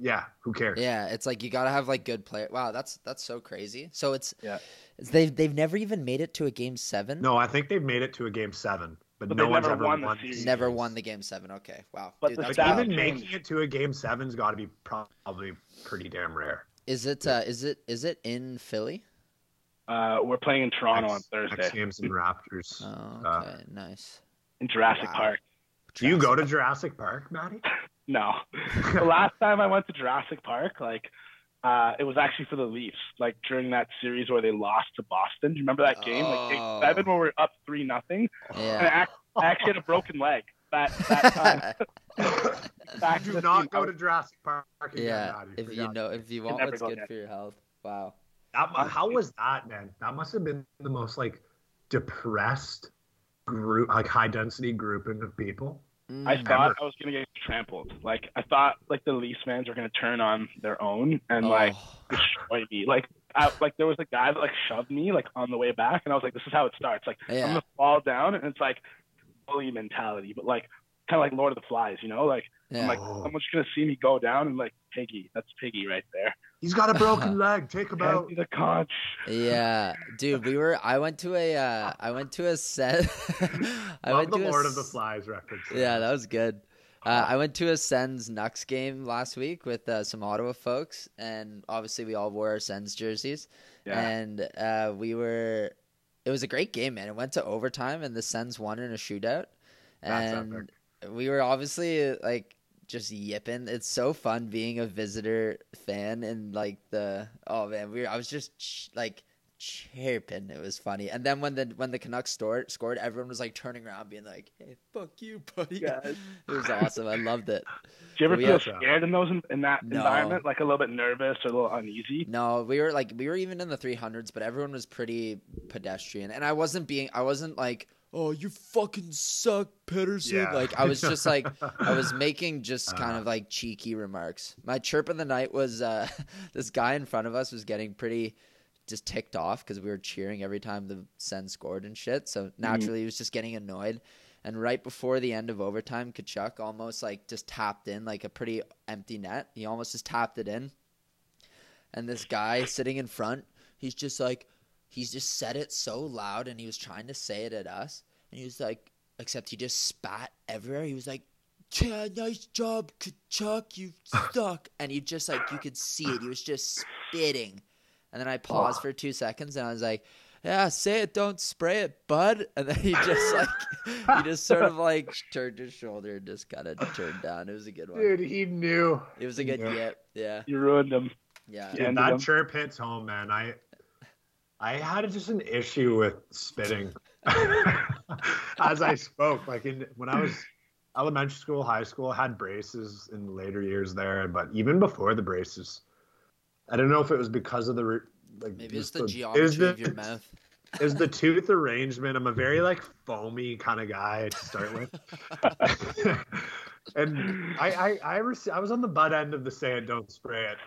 Speaker 3: yeah, who cares?
Speaker 2: Yeah, it's like you gotta have like good player. Wow, that's that's so crazy. So it's
Speaker 7: Yeah.
Speaker 2: they've they've never even made it to a game seven.
Speaker 3: No, I think they've made it to a game seven, but,
Speaker 7: But
Speaker 3: no one's
Speaker 7: never
Speaker 3: ever
Speaker 7: won
Speaker 3: won,
Speaker 7: the
Speaker 2: never
Speaker 3: games.
Speaker 2: won the game seven. Okay, wow.
Speaker 7: But
Speaker 2: Dude,
Speaker 7: the
Speaker 2: that's
Speaker 3: Like, even making it to a game seven's got to be probably pretty damn rare.
Speaker 2: Is it uh, is it is it in Philly?
Speaker 7: Uh, we're playing in Toronto on Thursday
Speaker 3: X Games and Raptors.
Speaker 2: Oh,
Speaker 3: Uh,
Speaker 2: okay, nice.
Speaker 7: in Jurassic
Speaker 2: Wow.
Speaker 7: Park.
Speaker 3: Do you go to Jurassic Park, Maddie?
Speaker 7: No. the last time I went to Jurassic Park, like, uh, it was actually for the Leafs, like during that series where they lost to Boston. Do you remember that game? Like game
Speaker 2: Oh.
Speaker 7: seven, where we we're up three nothing, and I,
Speaker 2: Yeah.
Speaker 7: act- I actually had a broken leg that that time. Back
Speaker 3: Do not
Speaker 7: team.
Speaker 3: go to Jurassic Park again,
Speaker 2: yeah.
Speaker 3: Maddie,
Speaker 2: If you
Speaker 3: God's
Speaker 2: know, if you want
Speaker 7: never
Speaker 2: what's
Speaker 7: go
Speaker 2: good
Speaker 7: again.
Speaker 2: for your health. Wow.
Speaker 3: That how was that, man? That must have been the most like depressed group, like high density grouping of people.
Speaker 7: I
Speaker 2: Mm.
Speaker 7: thought I was gonna get trampled. Like I thought, like the Leafs fans were gonna turn on their own and like
Speaker 2: Oh.
Speaker 7: destroy me. Like, I, like there was a guy that like shoved me like on the way back, and I was like, "This is how it starts." Like I'm gonna fall down, and it's like bully mentality, but like kind of like Lord of the Flies, you know? Like
Speaker 2: Yeah.
Speaker 7: I'm like,
Speaker 3: Oh.
Speaker 7: someone's gonna see me go down, and like Piggy, that's Piggy right there.
Speaker 3: He's got a broken leg. Take him out.
Speaker 7: The conch.
Speaker 2: Yeah, dude, we were. I went to a. Uh, I went to a set. I
Speaker 3: Love
Speaker 2: went
Speaker 3: the
Speaker 2: to a
Speaker 3: Lord of the Flies reference.
Speaker 2: Yeah, that was good. Uh, I went to a Sens Nux game last week with uh, some Ottawa folks, and obviously we all wore our Sens jerseys.
Speaker 7: Yeah.
Speaker 2: And uh, we were. It was a great game, man. It went to overtime, and the Sens won in a shootout.
Speaker 3: That's
Speaker 2: And we were obviously like just yipping. It's so fun being a visitor fan, and like the oh man, we were, I was just ch- like chirping. It was funny. And then when the when the Canucks scored, scored, everyone was like turning around, being like, "Hey, fuck you, buddy."
Speaker 7: Yeah.
Speaker 2: It was awesome. I loved it.
Speaker 7: Do you ever feel
Speaker 2: had-
Speaker 7: scared in those in that
Speaker 2: No.
Speaker 7: environment? Like a little bit nervous or a little uneasy?
Speaker 2: No, we were like we were even in the 300s, but everyone was pretty pedestrian. And I wasn't being I wasn't like, "Oh, you fucking suck, Pettersson."
Speaker 3: Yeah.
Speaker 2: Like I was just like I was making just kind of like cheeky remarks. My chirp of the night was uh this guy in front of us was getting pretty just ticked off because we were cheering every time the Sen scored and shit. So naturally he was just getting annoyed. And right before the end of overtime, Tkachuk almost like just tapped in like a pretty empty net. He almost just tapped it in. And this guy sitting in front, he's just like, he's just said it so loud and he was trying to say it at us. And he was like, except he just spat everywhere. He was like, yeah, nice job, Tkachuk, you stuck And he just like, you could see it. He was just spitting. And then I paused for two seconds and I was like, yeah, say it, don't spray it, bud. And then he just like, he just sort of like turned his shoulder and just kind of turned down. It was a good one.
Speaker 3: Dude, he knew.
Speaker 2: It was a good
Speaker 3: Yeah.
Speaker 2: yip. Yeah.
Speaker 7: You ruined him
Speaker 2: Yeah.
Speaker 7: Yeah.
Speaker 3: Dude,
Speaker 7: Ended
Speaker 3: that
Speaker 7: them.
Speaker 3: chirp hits home, man. I I had just an issue with spitting as I spoke. Like in when I was elementary school, high school, I had braces in later years there, but even before the braces, I don't know if it was because of the like
Speaker 2: Maybe it's the
Speaker 3: is
Speaker 2: geometry
Speaker 3: the,
Speaker 2: of your mouth.
Speaker 3: Is the tooth arrangement? I'm a very like foamy kind of guy to start with. and I I I, rec- I was on the butt end of the say it, don't spray it.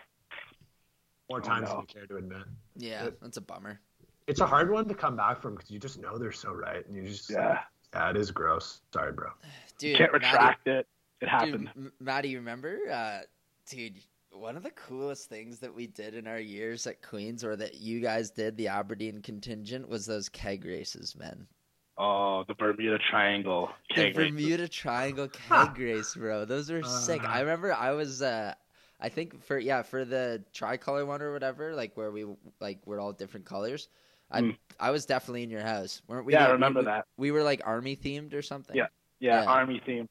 Speaker 3: More
Speaker 7: Oh,
Speaker 3: times
Speaker 7: no.
Speaker 3: than you care to admit.
Speaker 2: Yeah, that's a bummer.
Speaker 3: It's a hard one to come back from because you just know they're so right, and you just
Speaker 7: Yeah.
Speaker 3: yeah, it is gross. Sorry, bro.
Speaker 2: Dude,
Speaker 7: Can't
Speaker 2: Maddie-
Speaker 7: retract it. It happened.
Speaker 2: M- Maddie, remember, uh, dude, one of the coolest things that we did in our years at Queens, or that you guys did, the Aberdeen contingent, was those keg races, man.
Speaker 7: Oh, the Bermuda Triangle. keg
Speaker 2: the
Speaker 7: race.
Speaker 2: Bermuda Triangle keg race, bro. Those were sick.
Speaker 3: Uh.
Speaker 2: I remember I was, uh, I think for yeah for the tricolor one or whatever, like where we like we're all different colors. I
Speaker 7: Mm.
Speaker 2: I was definitely in your house, weren't we?
Speaker 7: Yeah, I remember
Speaker 2: we,
Speaker 7: that.
Speaker 2: We were like army themed or something.
Speaker 7: Yeah. Yeah,
Speaker 2: Yeah.
Speaker 7: Army theme.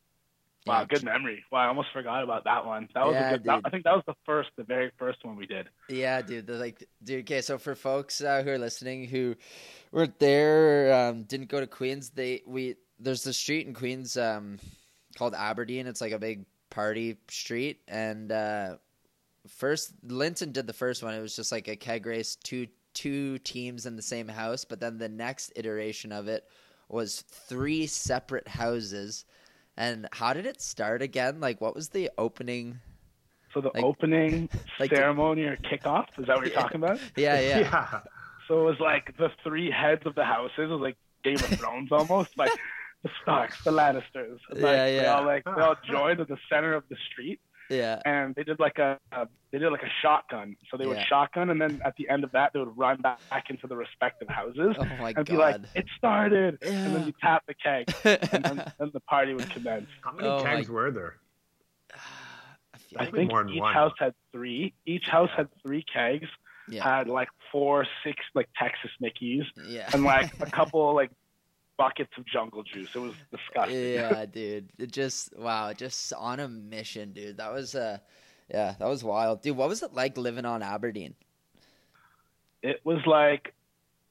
Speaker 7: Wow,
Speaker 2: Yeah,
Speaker 7: good memory. Wow, I almost forgot about that one. That was
Speaker 2: Yeah,
Speaker 7: a good. That. I think that was the first, the very first one we did.
Speaker 2: Yeah, dude. The, like, dude. Okay, so for folks uh, who are listening who weren't there, um, didn't go to Queens, they we there's the street in Queens um, called Aberdeen. It's like a big party street, and uh, first Linton did the first one. It was just like a keg race, two two teams in the same house. But then the next iteration of it was three separate houses. And how did it start again? Like, what was the opening?
Speaker 7: So the
Speaker 2: Like-
Speaker 7: opening
Speaker 2: like-
Speaker 7: ceremony or kickoff is that what you're
Speaker 2: Yeah.
Speaker 7: talking about?
Speaker 2: Yeah, yeah.
Speaker 3: yeah.
Speaker 7: So it was like the three heads of the houses. It was like Game of Thrones almost, like the Starks, the Lannisters. Like,
Speaker 2: Yeah,
Speaker 7: They all like they all joined at the center of the street,
Speaker 2: yeah.
Speaker 7: and they did like a, a they did like a shotgun. So they would shotgun, and then at the end of that, they would run back, back into the respective houses
Speaker 2: Oh my
Speaker 7: and be like, "It started," and then you tap the keg, and then, then the party would commence.
Speaker 3: How many
Speaker 2: Oh,
Speaker 3: kegs
Speaker 2: my-
Speaker 3: were there?
Speaker 2: I
Speaker 7: I think
Speaker 3: more than
Speaker 7: each
Speaker 3: one.
Speaker 7: house had three. Each house had three kegs.
Speaker 2: Yeah.
Speaker 7: Had like four, six like Texas Mickeys,
Speaker 2: yeah.
Speaker 7: and like a couple like buckets of jungle juice. It was disgusting.
Speaker 2: Yeah, dude. It just wow, just on a mission, dude. That was uh yeah, that was wild. Dude, what was it like living on Aberdeen
Speaker 7: It was like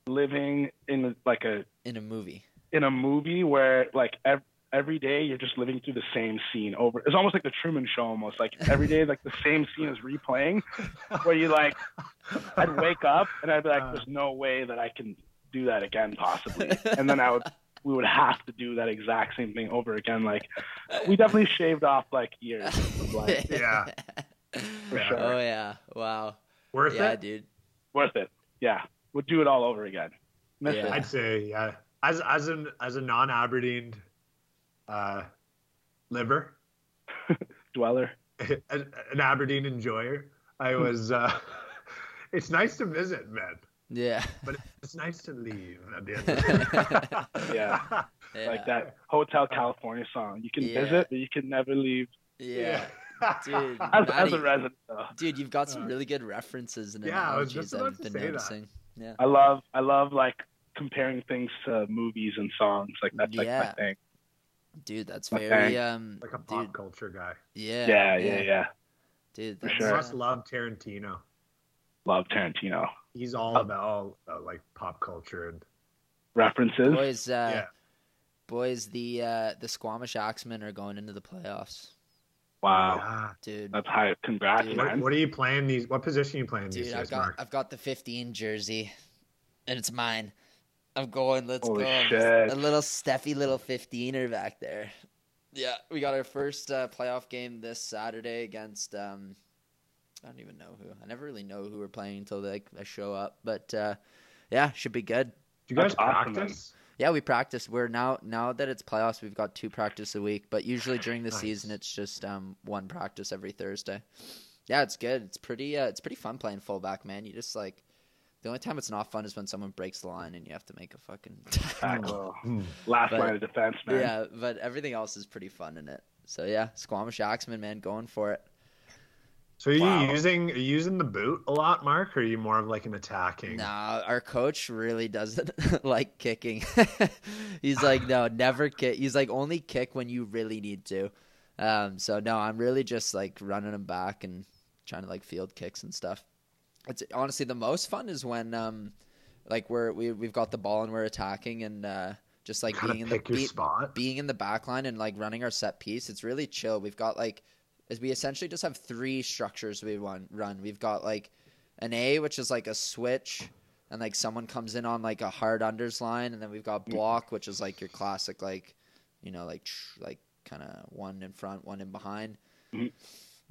Speaker 7: living in like a
Speaker 2: in a movie?
Speaker 7: in a movie where like ev- every day you're just living through the same scene over. It's almost like the Truman Show. Almost like every day like the same scene is replaying, where you like I'd wake up and I'd be like, "There's no way that I can do that again, possibly." And then I would we would have to do that exact same thing over again. Like we definitely shaved off like years of life.
Speaker 3: Yeah.
Speaker 7: For sure.
Speaker 2: Oh yeah. Wow.
Speaker 3: Worth
Speaker 2: yeah,
Speaker 3: it?
Speaker 2: dude.
Speaker 7: Worth it. Yeah, we'd do it all over again. Miss
Speaker 2: Yeah.
Speaker 7: it.
Speaker 3: I'd say, yeah. As as an as a non Aberdeen uh liver,
Speaker 7: Dweller.
Speaker 3: an, an Aberdeen enjoyer, I was uh it's nice to visit, man.
Speaker 2: Yeah.
Speaker 3: But it's nice to leave at the end of the.
Speaker 7: Yeah.
Speaker 2: yeah.
Speaker 7: Like that Hotel California song. You can
Speaker 2: Yeah.
Speaker 7: visit, but you can never leave.
Speaker 2: Yeah. Dude.
Speaker 7: As, as a resident, though.
Speaker 2: dude, you've got some really good references and
Speaker 3: Yeah, I was
Speaker 2: analogies
Speaker 3: just about
Speaker 2: I've
Speaker 3: to
Speaker 2: been
Speaker 3: say that.
Speaker 2: noticing. Yeah.
Speaker 7: I love, I love like comparing things to movies and songs. Like that's like
Speaker 2: Yeah.
Speaker 7: my thing.
Speaker 2: Dude, that's
Speaker 7: Okay.
Speaker 2: very um
Speaker 3: like a pop
Speaker 2: dude,
Speaker 3: culture guy.
Speaker 2: yeah,
Speaker 7: Yeah, yeah, yeah.
Speaker 2: Dude,
Speaker 7: For
Speaker 2: that's,
Speaker 3: You
Speaker 7: sure.
Speaker 3: must love Tarantino.
Speaker 7: Love Tarantino
Speaker 3: He's all about all about like pop culture and
Speaker 7: references.
Speaker 2: boys uh
Speaker 3: yeah.
Speaker 2: boys the uh the Squamish Axemen are going into the playoffs.
Speaker 7: Wow,
Speaker 3: Yeah.
Speaker 2: Dude.
Speaker 7: that's high. Congrats,
Speaker 2: Dude.
Speaker 3: What,
Speaker 7: man.
Speaker 3: what are you playing these? What position are you playing
Speaker 2: Dude,
Speaker 3: these
Speaker 2: I've
Speaker 3: days,
Speaker 2: got
Speaker 3: Mark?
Speaker 2: I've got the 15 jersey, and it's mine. I'm going. Let's
Speaker 7: Holy
Speaker 2: go.
Speaker 7: Shit.
Speaker 2: A little Steffi little 15er back there. Yeah, we got our first uh, playoff game this Saturday against. Um, I don't even know who. I never really know who we're playing until like I show up. But uh, yeah, should be good.
Speaker 3: Do you guys
Speaker 7: That's
Speaker 3: practice?
Speaker 2: Yeah, we practice. We're now now that it's playoffs, we've got two practice a week. But usually during the
Speaker 3: Nice.
Speaker 2: season, it's just um, one practice every Thursday. Yeah, it's good. It's pretty. Uh, it's pretty fun playing fullback, man. You just like the only time it's not fun is when someone breaks the line and you have to make a fucking
Speaker 7: Tackle. Last
Speaker 2: But-
Speaker 7: line of defense, man.
Speaker 2: yeah, but everything else is pretty fun in it. So yeah, Squamish Axemen, man, going for it.
Speaker 3: So are you
Speaker 7: Wow.
Speaker 3: using are you using the boot a lot, Mark, or are you more of like an attacking?
Speaker 2: Nah, our coach really doesn't like kicking. He's like, no, never kick. He's like, only kick when you really need to. Um, so no, I'm really just like running them back and trying to like field kicks and stuff. It's honestly the most fun is when um, like we're we we've got the ball and we're attacking and uh, just like being in the be- being in the back line and like running our set piece. It's really chill. We've got like is we essentially just have three structures we want run. We've got like an A, which is like a switch, and like someone comes in on like a hard unders line, and then we've got block, which is like your classic like, you know, like tr- like kind of one in front, one in behind,
Speaker 7: Mhm.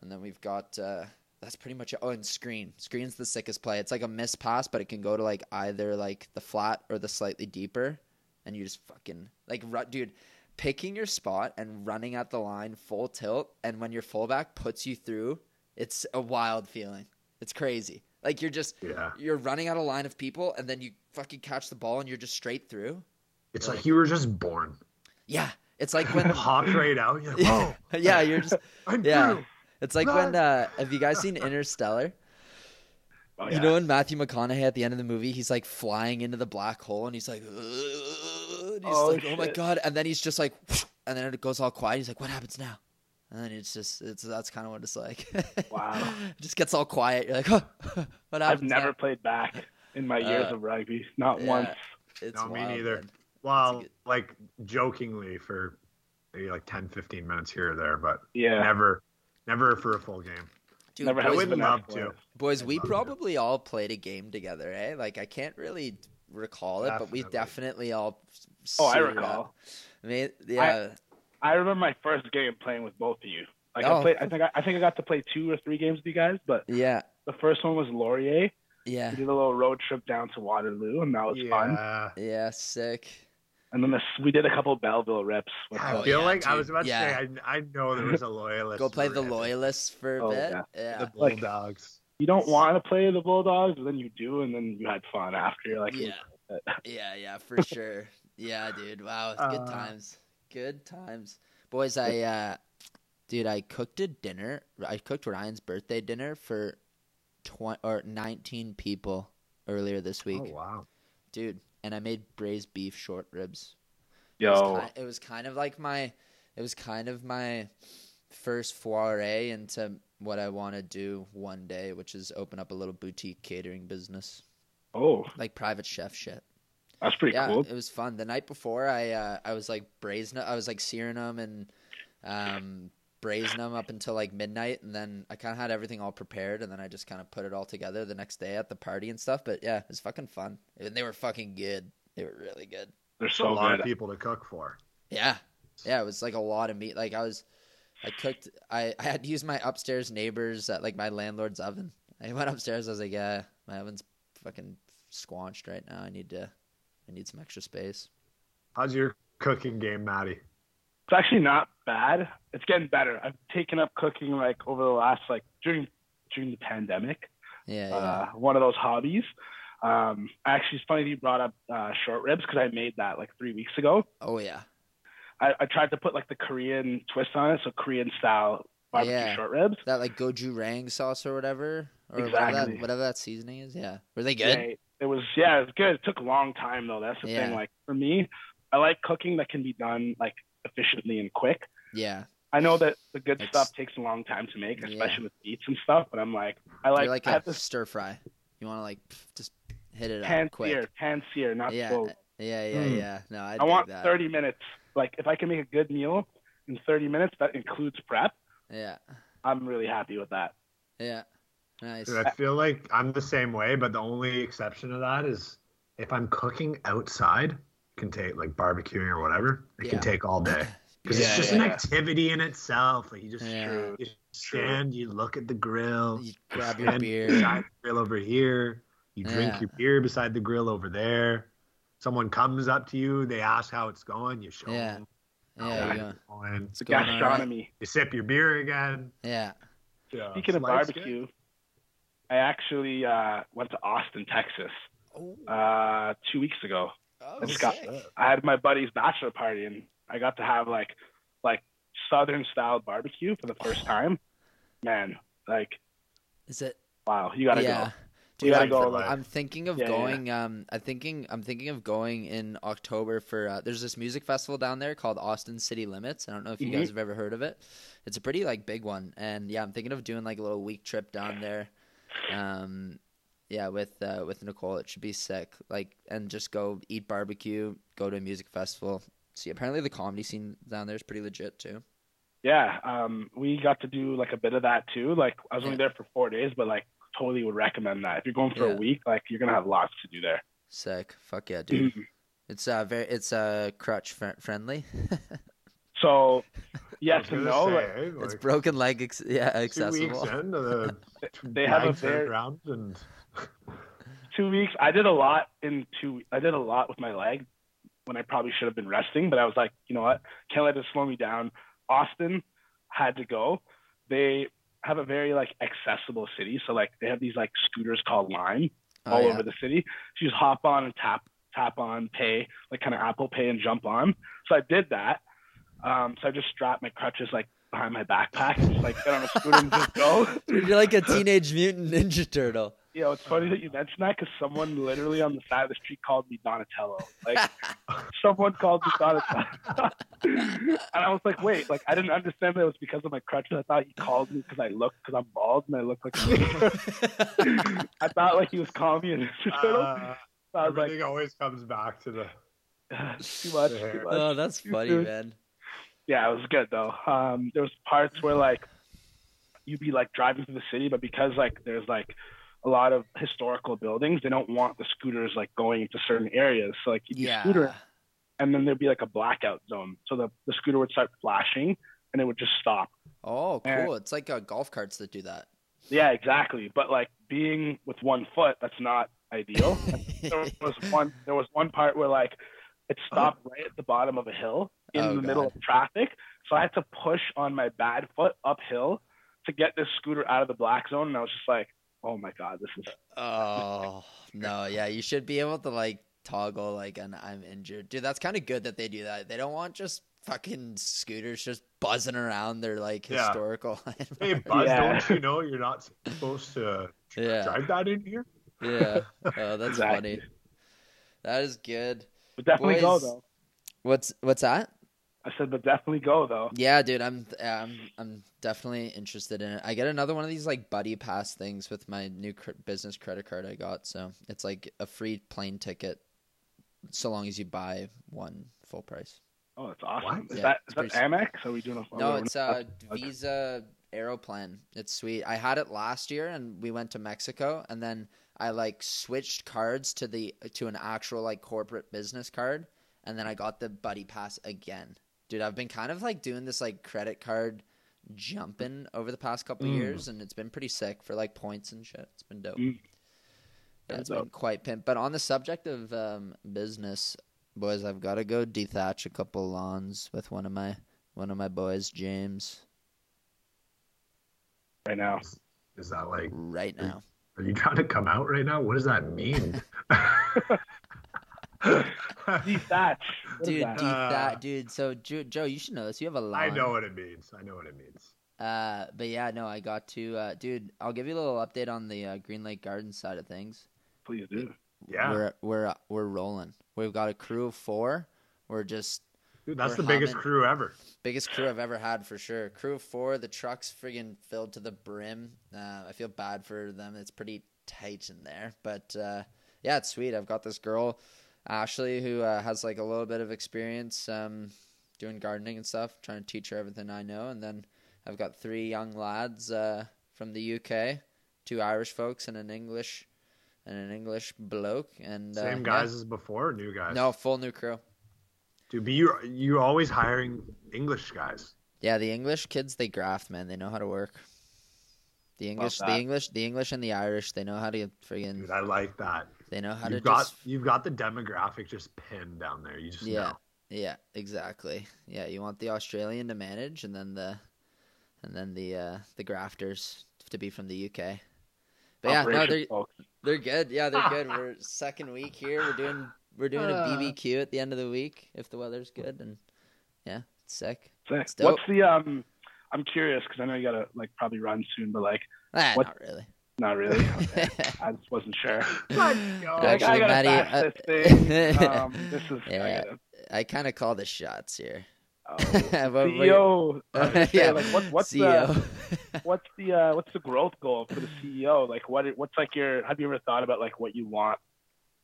Speaker 2: and then we've got uh that's pretty much it. Oh, and screen. Screen's the sickest play. It's like a miss pass, but it can go to like either like the flat or the slightly deeper, and you just fucking like, dude picking your spot and running at the line full tilt and when your fullback puts you through it's a wild feeling. It's crazy. Like you're just
Speaker 3: Yeah.
Speaker 2: you're running out a line of people and then you fucking catch the ball and you're just straight through.
Speaker 3: It's like you were just born.
Speaker 2: yeah. It's like when
Speaker 3: Popped right out. You're like, Whoa,
Speaker 2: yeah you're just
Speaker 3: I'm
Speaker 2: yeah.
Speaker 3: through.
Speaker 2: it's like when uh have you guys seen interstellar?
Speaker 7: Oh,
Speaker 2: You know, when Matthew McConaughey at the end of the movie, he's like flying into the black hole, and he's like, "Ugh," and he's
Speaker 7: Oh,
Speaker 2: like, "Oh my god!" And then he's just like, and then it goes all quiet. He's like, "What happens now?" And then it's just, it's that's kind of what it's like.
Speaker 7: Wow.
Speaker 2: it just gets all quiet. You're like, "Huh, "What happens?"
Speaker 7: I've never
Speaker 2: now?"
Speaker 7: played back in my years
Speaker 2: Uh,
Speaker 7: of rugby. Not
Speaker 2: yeah.
Speaker 7: once.
Speaker 2: It's
Speaker 3: No, me neither.
Speaker 2: man.
Speaker 3: Well,
Speaker 2: good-
Speaker 3: like jokingly for maybe like 10, 15 minutes here or there, but
Speaker 7: Yeah.
Speaker 3: never, never for a full game.
Speaker 2: Dude,
Speaker 7: Never
Speaker 3: I
Speaker 7: had
Speaker 2: boys,
Speaker 3: would
Speaker 7: enough
Speaker 3: love to.
Speaker 2: boys, we
Speaker 3: I'd love to.
Speaker 2: probably all played a game together, eh? Like I can't really recall it, but we
Speaker 3: Definitely.
Speaker 2: definitely all.
Speaker 7: Oh, I recall.
Speaker 2: up. I mean, yeah.
Speaker 7: I remember my first game playing with both of you. Like
Speaker 2: Oh.
Speaker 7: I played, I think I, I think I got to play two or three games with you guys, but
Speaker 2: yeah,
Speaker 7: the first one was Laurier.
Speaker 2: yeah,
Speaker 7: We did a little road trip down to Waterloo, and that was fun.
Speaker 3: Yeah.
Speaker 2: yeah. Sick.
Speaker 7: And then this, we did a couple Belleville reps.
Speaker 3: I
Speaker 2: Oh,
Speaker 3: feel
Speaker 2: yeah,
Speaker 3: like I was about to
Speaker 2: Yeah.
Speaker 3: say I, I know there was a loyalist.
Speaker 2: Go play the
Speaker 3: for
Speaker 2: loyalists for a
Speaker 7: Oh,
Speaker 2: bit.
Speaker 7: yeah.
Speaker 2: Yeah.
Speaker 3: The
Speaker 7: Like-
Speaker 3: Bulldogs.
Speaker 7: you don't want to play the Bulldogs, but then you do, and then you had fun after. You're like,
Speaker 2: Yeah. Yeah, yeah, for sure. Yeah, dude. Wow, good
Speaker 3: Uh,
Speaker 2: times. Good times. Boys, I uh dude, I cooked a dinner. I cooked Ryan's birthday dinner for 20 or 19 people earlier this week.
Speaker 3: Oh wow.
Speaker 2: Dude, and I made braised beef short ribs. It was,
Speaker 7: Yo,
Speaker 2: it was kind of like my, it was kind of my first foray into what I want to do one day, which is open up a little boutique catering business,
Speaker 7: oh,
Speaker 2: like private chef shit.
Speaker 7: That's pretty
Speaker 2: yeah,
Speaker 7: cool.
Speaker 2: it was fun. The night before, I uh, I was like braising, I was like searing them and um, braising them up until like midnight, and then I kind of had everything all prepared, and then I just kind of put it all together the next day at the party and stuff. But yeah, it was fucking fun, and they were fucking good. They were really good.
Speaker 7: They're
Speaker 3: a
Speaker 7: so
Speaker 3: lot
Speaker 7: good.
Speaker 3: of people to cook for.
Speaker 2: Yeah, yeah, it was like a lot of meat. Like I was, I cooked. I I had to use my upstairs neighbors at like my landlord's oven. I went upstairs. I was like, yeah, my oven's fucking squanched right now. I need to, I need some extra space.
Speaker 3: How's your cooking game, Maddie?
Speaker 7: It's actually not bad. It's getting better. I've taken up cooking like over the last like during during the pandemic.
Speaker 2: Yeah, yeah.
Speaker 7: Uh, one of those hobbies. Um, actually, it's funny that you brought up uh, short ribs because I made that like three weeks ago.
Speaker 2: oh yeah.
Speaker 7: I, I tried to put like the Korean twist on it, so Korean style barbecue
Speaker 2: Yeah.
Speaker 7: short ribs.
Speaker 2: that like gochujang sauce or whatever, or whatever that whatever that seasoning is. Yeah, were they good?
Speaker 7: Yeah, it was yeah, it was good. It took a long time though. That's the
Speaker 2: Yeah.
Speaker 7: thing. Like for me, I like cooking that can be done like efficiently and quick.
Speaker 2: Yeah,
Speaker 7: I know that the good
Speaker 2: It's-
Speaker 7: stuff takes a long time to make,
Speaker 2: Yeah.
Speaker 7: especially with meats and stuff. But I'm like, I like,
Speaker 2: You're like
Speaker 7: I
Speaker 2: a
Speaker 7: have this
Speaker 2: stir fry. You want to like just hit it
Speaker 7: pan
Speaker 2: up quick.
Speaker 7: sear, pan sear, not
Speaker 2: yeah,
Speaker 7: slow.
Speaker 2: yeah, yeah,
Speaker 3: Mm.
Speaker 2: yeah. No, I,
Speaker 7: I want
Speaker 2: that.
Speaker 7: 30 minutes. Like if I can make a good meal in 30 minutes, that includes prep.
Speaker 2: Yeah,
Speaker 7: I'm really happy with that.
Speaker 2: yeah. Nice.
Speaker 3: Dude, I feel like I'm the same way, but the only exception to that is if I'm cooking outside, can take like barbecuing or whatever. It
Speaker 2: Yeah.
Speaker 3: can take all day because
Speaker 7: Yeah,
Speaker 3: it's just
Speaker 7: yeah,
Speaker 3: an
Speaker 7: yeah.
Speaker 3: activity in itself. Like you just
Speaker 2: Yeah.
Speaker 7: True.
Speaker 3: you stand, you look at the grill,
Speaker 2: You grab your beer.
Speaker 3: beside the grill over here. You drink
Speaker 2: Yeah.
Speaker 3: your beer beside the grill over there. Someone comes up to you, they ask how it's going. You show
Speaker 2: Yeah.
Speaker 3: them.
Speaker 2: Yeah,
Speaker 3: how
Speaker 2: you
Speaker 3: it's
Speaker 2: go.
Speaker 3: going.
Speaker 2: It's going all right.
Speaker 7: Gastronomy.
Speaker 3: You sip your beer again.
Speaker 2: Yeah.
Speaker 3: Yeah.
Speaker 7: Speaking of
Speaker 3: barbecue, good.
Speaker 7: I actually uh, went to Austin, Texas, uh, two weeks ago.
Speaker 2: oh,
Speaker 7: It's got-
Speaker 2: sick.
Speaker 7: I had my buddy's bachelor party, and I got to have like like Southern style barbecue for the first time. Man, like
Speaker 2: Is it?
Speaker 7: wow, you gotta
Speaker 2: yeah.
Speaker 7: go.
Speaker 2: Dude, I'm,
Speaker 7: go.
Speaker 2: I'm thinking of
Speaker 7: Yeah, yeah.
Speaker 2: going. Um, I'm thinking. I'm thinking of going in October for. Uh, there's this music festival down there called Austin City Limits. I don't know if you
Speaker 7: Mhm.
Speaker 2: guys have ever heard of it. It's a pretty like big one, and yeah, I'm thinking of doing like a little week trip down there. Um, yeah, with uh, with Nicole, it should be sick. Like, and just go eat barbecue, go to a music festival. See, apparently the comedy scene down there is pretty legit too.
Speaker 7: Yeah, um, we got to do like a bit of that too. Like I was only there for four days, but like totally would recommend that. If you're going for
Speaker 2: Yeah.
Speaker 7: a week, like you're gonna have lots to do there.
Speaker 2: Sick. Fuck yeah, dude. It's uh very. It's uh crutch fr- friendly.
Speaker 7: So yes and no.
Speaker 3: say,
Speaker 7: like,
Speaker 3: eh,
Speaker 2: it's
Speaker 3: like,
Speaker 2: broken leg. Ex- yeah,
Speaker 3: two
Speaker 2: accessible.
Speaker 3: weeks into the
Speaker 7: They have a
Speaker 3: bags turned
Speaker 7: very-
Speaker 3: around and
Speaker 7: two weeks. I did a lot in two. I did a lot with my leg when I probably should have been resting. But I was like, you know what? Can't let it slow me down. Austin had to go. They have a very like accessible city. So like they have these like scooters called Lime
Speaker 2: Oh,
Speaker 7: all
Speaker 2: yeah.
Speaker 7: over the city. So you just hop on and tap tap on, pay like kind of Apple Pay and jump on. So I did that. Um, so I just strapped my crutches like behind my backpack and just like get on a scooter and just go.
Speaker 2: You're like a teenage mutant ninja turtle.
Speaker 7: You know, it's funny that you mentioned that because someone literally on the side of the street called me Donatello. Like someone called me Donatello, and I was like, wait, like I didn't understand that it was because of my crutches. I thought he called me because I look because I'm bald and I look like. A I thought like he was calling me a Ninja Turtle.
Speaker 3: uh,
Speaker 7: So I was like,
Speaker 3: everything always comes back to the
Speaker 7: too much, too much.
Speaker 2: oh, that's funny, man.
Speaker 7: Yeah, it was good though. Um, there was parts where like you'd be like driving through the city, but because like there's like a lot of historical buildings, they don't want the scooters like going into certain areas. So like you'd be
Speaker 2: Yeah.
Speaker 7: scooter, and then there'd be like a blackout zone, so the the scooter would start flashing, and it would just stop.
Speaker 2: Oh, cool. It's like uh, golf carts that do that.
Speaker 7: Yeah, exactly. But like being with one foot, that's not ideal. there was one there was one part where like it stopped right at the bottom of a hill in
Speaker 2: Oh,
Speaker 7: the middle of traffic. So I had to push on my bad foot uphill to get this scooter out of the black zone and I was just like, Oh my god, this is
Speaker 2: Oh no, yeah, you should be able to like toggle like an I'm injured, dude. That's kind of good that they do that. They don't want just fucking scooters just buzzing around their like
Speaker 3: Yeah.
Speaker 2: historical.
Speaker 3: Hey Buzz,
Speaker 7: Yeah.
Speaker 3: don't you know you're not supposed to
Speaker 2: Yeah.
Speaker 3: drive that in here?
Speaker 2: yeah, oh, that's
Speaker 7: Exactly.
Speaker 2: funny. That is good.
Speaker 7: but definitely go though.
Speaker 2: What's what's that?
Speaker 7: I said, but definitely go though.
Speaker 2: Yeah, dude, I'm I'm I'm definitely interested in it. I get another one of these like buddy pass things with my new cr- business credit card I got, so it's like a free plane ticket, so long as you buy one full price.
Speaker 7: Oh, that's awesome.
Speaker 3: What?
Speaker 7: Is
Speaker 2: Yeah,
Speaker 7: that is that
Speaker 2: pretty
Speaker 7: Amex? Are we doing a
Speaker 2: No, it's
Speaker 7: not-
Speaker 2: a uh, Visa Aeroplan. It's sweet. I had it last year, and we went to Mexico, and then I like switched cards to the to an actual like corporate business card, and then I got the buddy pass again. Dude, I've been kind of like doing this like credit card jumping over the past couple
Speaker 3: Mm.
Speaker 2: years, and it's been pretty sick for like points and shit. It's been dope.
Speaker 7: Mm.
Speaker 2: Yeah, it's been quite pimp. But on the subject of um, business, boys, I've got to go dethatch a couple lawns with one of my one of my boys, James,
Speaker 7: right now.
Speaker 3: Is that like?
Speaker 2: right now.
Speaker 3: Are you trying to come out right now? What does that mean?
Speaker 7: Dethatch. What is
Speaker 2: dude,
Speaker 7: that?
Speaker 2: dude,
Speaker 3: Uh,
Speaker 2: that dude. So, Joe, Joe, you should know this. You have a lawn.
Speaker 3: I know what it means. I know what it means.
Speaker 2: Uh, but yeah, no, I got to, uh, dude. I'll give you a little update on the uh, Green Lake Gardens side of things.
Speaker 7: Please do.
Speaker 3: Yeah,
Speaker 2: we're we're uh, we're rolling. We've got a crew of four. We're just
Speaker 3: dude, that's
Speaker 2: we're
Speaker 3: the biggest crew ever.
Speaker 2: biggest crew I've ever had for sure. Crew of four. The truck's friggin' filled to the brim. Uh, I feel bad for them. It's pretty tight in there, but uh, yeah, it's sweet. I've got this girl, Ashley, who uh, has like a little bit of experience um, doing gardening and stuff. Trying to teach her everything I know, and then I've got three young lads uh, from the UK, two Irish folks, and an English and an English bloke. And uh,
Speaker 3: Same
Speaker 2: yeah.
Speaker 3: guys as before, or new guys.
Speaker 2: No, full new crew.
Speaker 3: dude, but you you always hiring English guys.
Speaker 2: Yeah, the English kids they graft, man. They know how to work. The English, the. English, the English and the Irish, they know how to friggin'
Speaker 3: Dude, I like that.
Speaker 2: They know how
Speaker 3: You've
Speaker 2: to
Speaker 3: got
Speaker 2: just
Speaker 3: you've got the demographic just pinned down there. You just
Speaker 2: Yeah.
Speaker 3: know.
Speaker 2: Yeah, exactly. Yeah, you want the Australian to manage and then the and then the uh the grafters to be from the UK. But yeah, no, they're
Speaker 7: folks.
Speaker 2: they're good. Yeah, they're good. We're second week here. We're doing we're doing a
Speaker 3: Uh.
Speaker 2: BBQ at the end of the week if the weather's good and yeah, it's sick.
Speaker 7: Sick.
Speaker 2: It's dope.
Speaker 7: What's the um? I'm curious because I know you gotta like probably run soon, but like
Speaker 2: Ah,
Speaker 7: What-
Speaker 2: not really.
Speaker 7: Not really. Okay. I just wasn't sure.
Speaker 3: Let's go.
Speaker 2: Actually,
Speaker 7: I gotta
Speaker 2: Maddie, uh,
Speaker 7: this thing. Um, this is I
Speaker 2: Yeah.
Speaker 7: gotta-
Speaker 2: I kind of call the shots here.
Speaker 7: oh,
Speaker 2: What- what-
Speaker 7: CEO. I was gonna say,
Speaker 2: yeah,
Speaker 7: like, what, what's
Speaker 2: CEO.
Speaker 7: the what's the uh, what's the growth goal for the CEO? Like, what what's like your? Have you ever thought about like what you want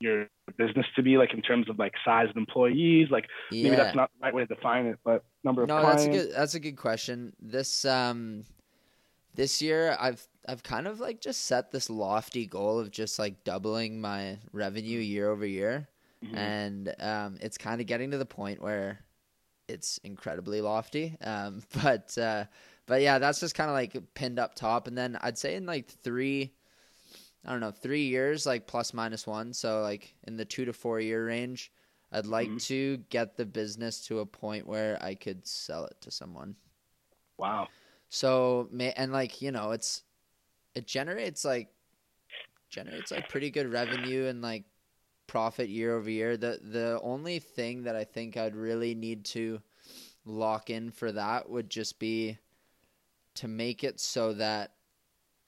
Speaker 7: your business to be like in terms of like size of employees? Like, maybe that's not the right way to define it, but number of
Speaker 2: no,
Speaker 7: clients.
Speaker 2: that's a good. That's a good question. This um, this year I've I've kind of like just set this lofty goal of just like doubling my revenue year over year,
Speaker 7: Mhm.
Speaker 2: and um, it's kind of getting to the point where it's incredibly lofty. Um, but uh, but yeah, that's just kind of like pinned up top, and then I'd say in like three. I don't know, three years, like plus minus one. So like in the two to four year range, I'd like
Speaker 7: Mhm.
Speaker 2: to get the business to a point where I could sell it to someone.
Speaker 7: Wow.
Speaker 2: So and like you know, it's it generates like generates like pretty good revenue and like profit year over year. The the only thing that I think I'd really need to lock in for that would just be to make it so that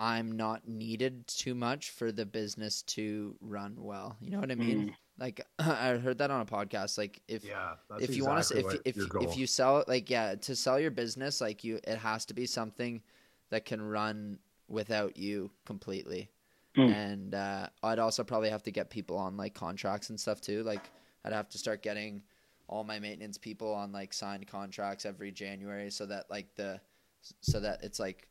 Speaker 2: I'm not needed too much for the business to run well. You know what I mean? Mm. Like I heard that on a podcast. Like if
Speaker 3: Yeah, that's
Speaker 2: if you want to
Speaker 3: exactly
Speaker 2: if if if you sell like yeah to sell your business like you it has to be something that can run without you completely
Speaker 7: Hmm.
Speaker 2: and uh, i'd also probably have to get people on like contracts and stuff too like i'd have to start getting all my maintenance people on like signed contracts every january so that like the so that it's like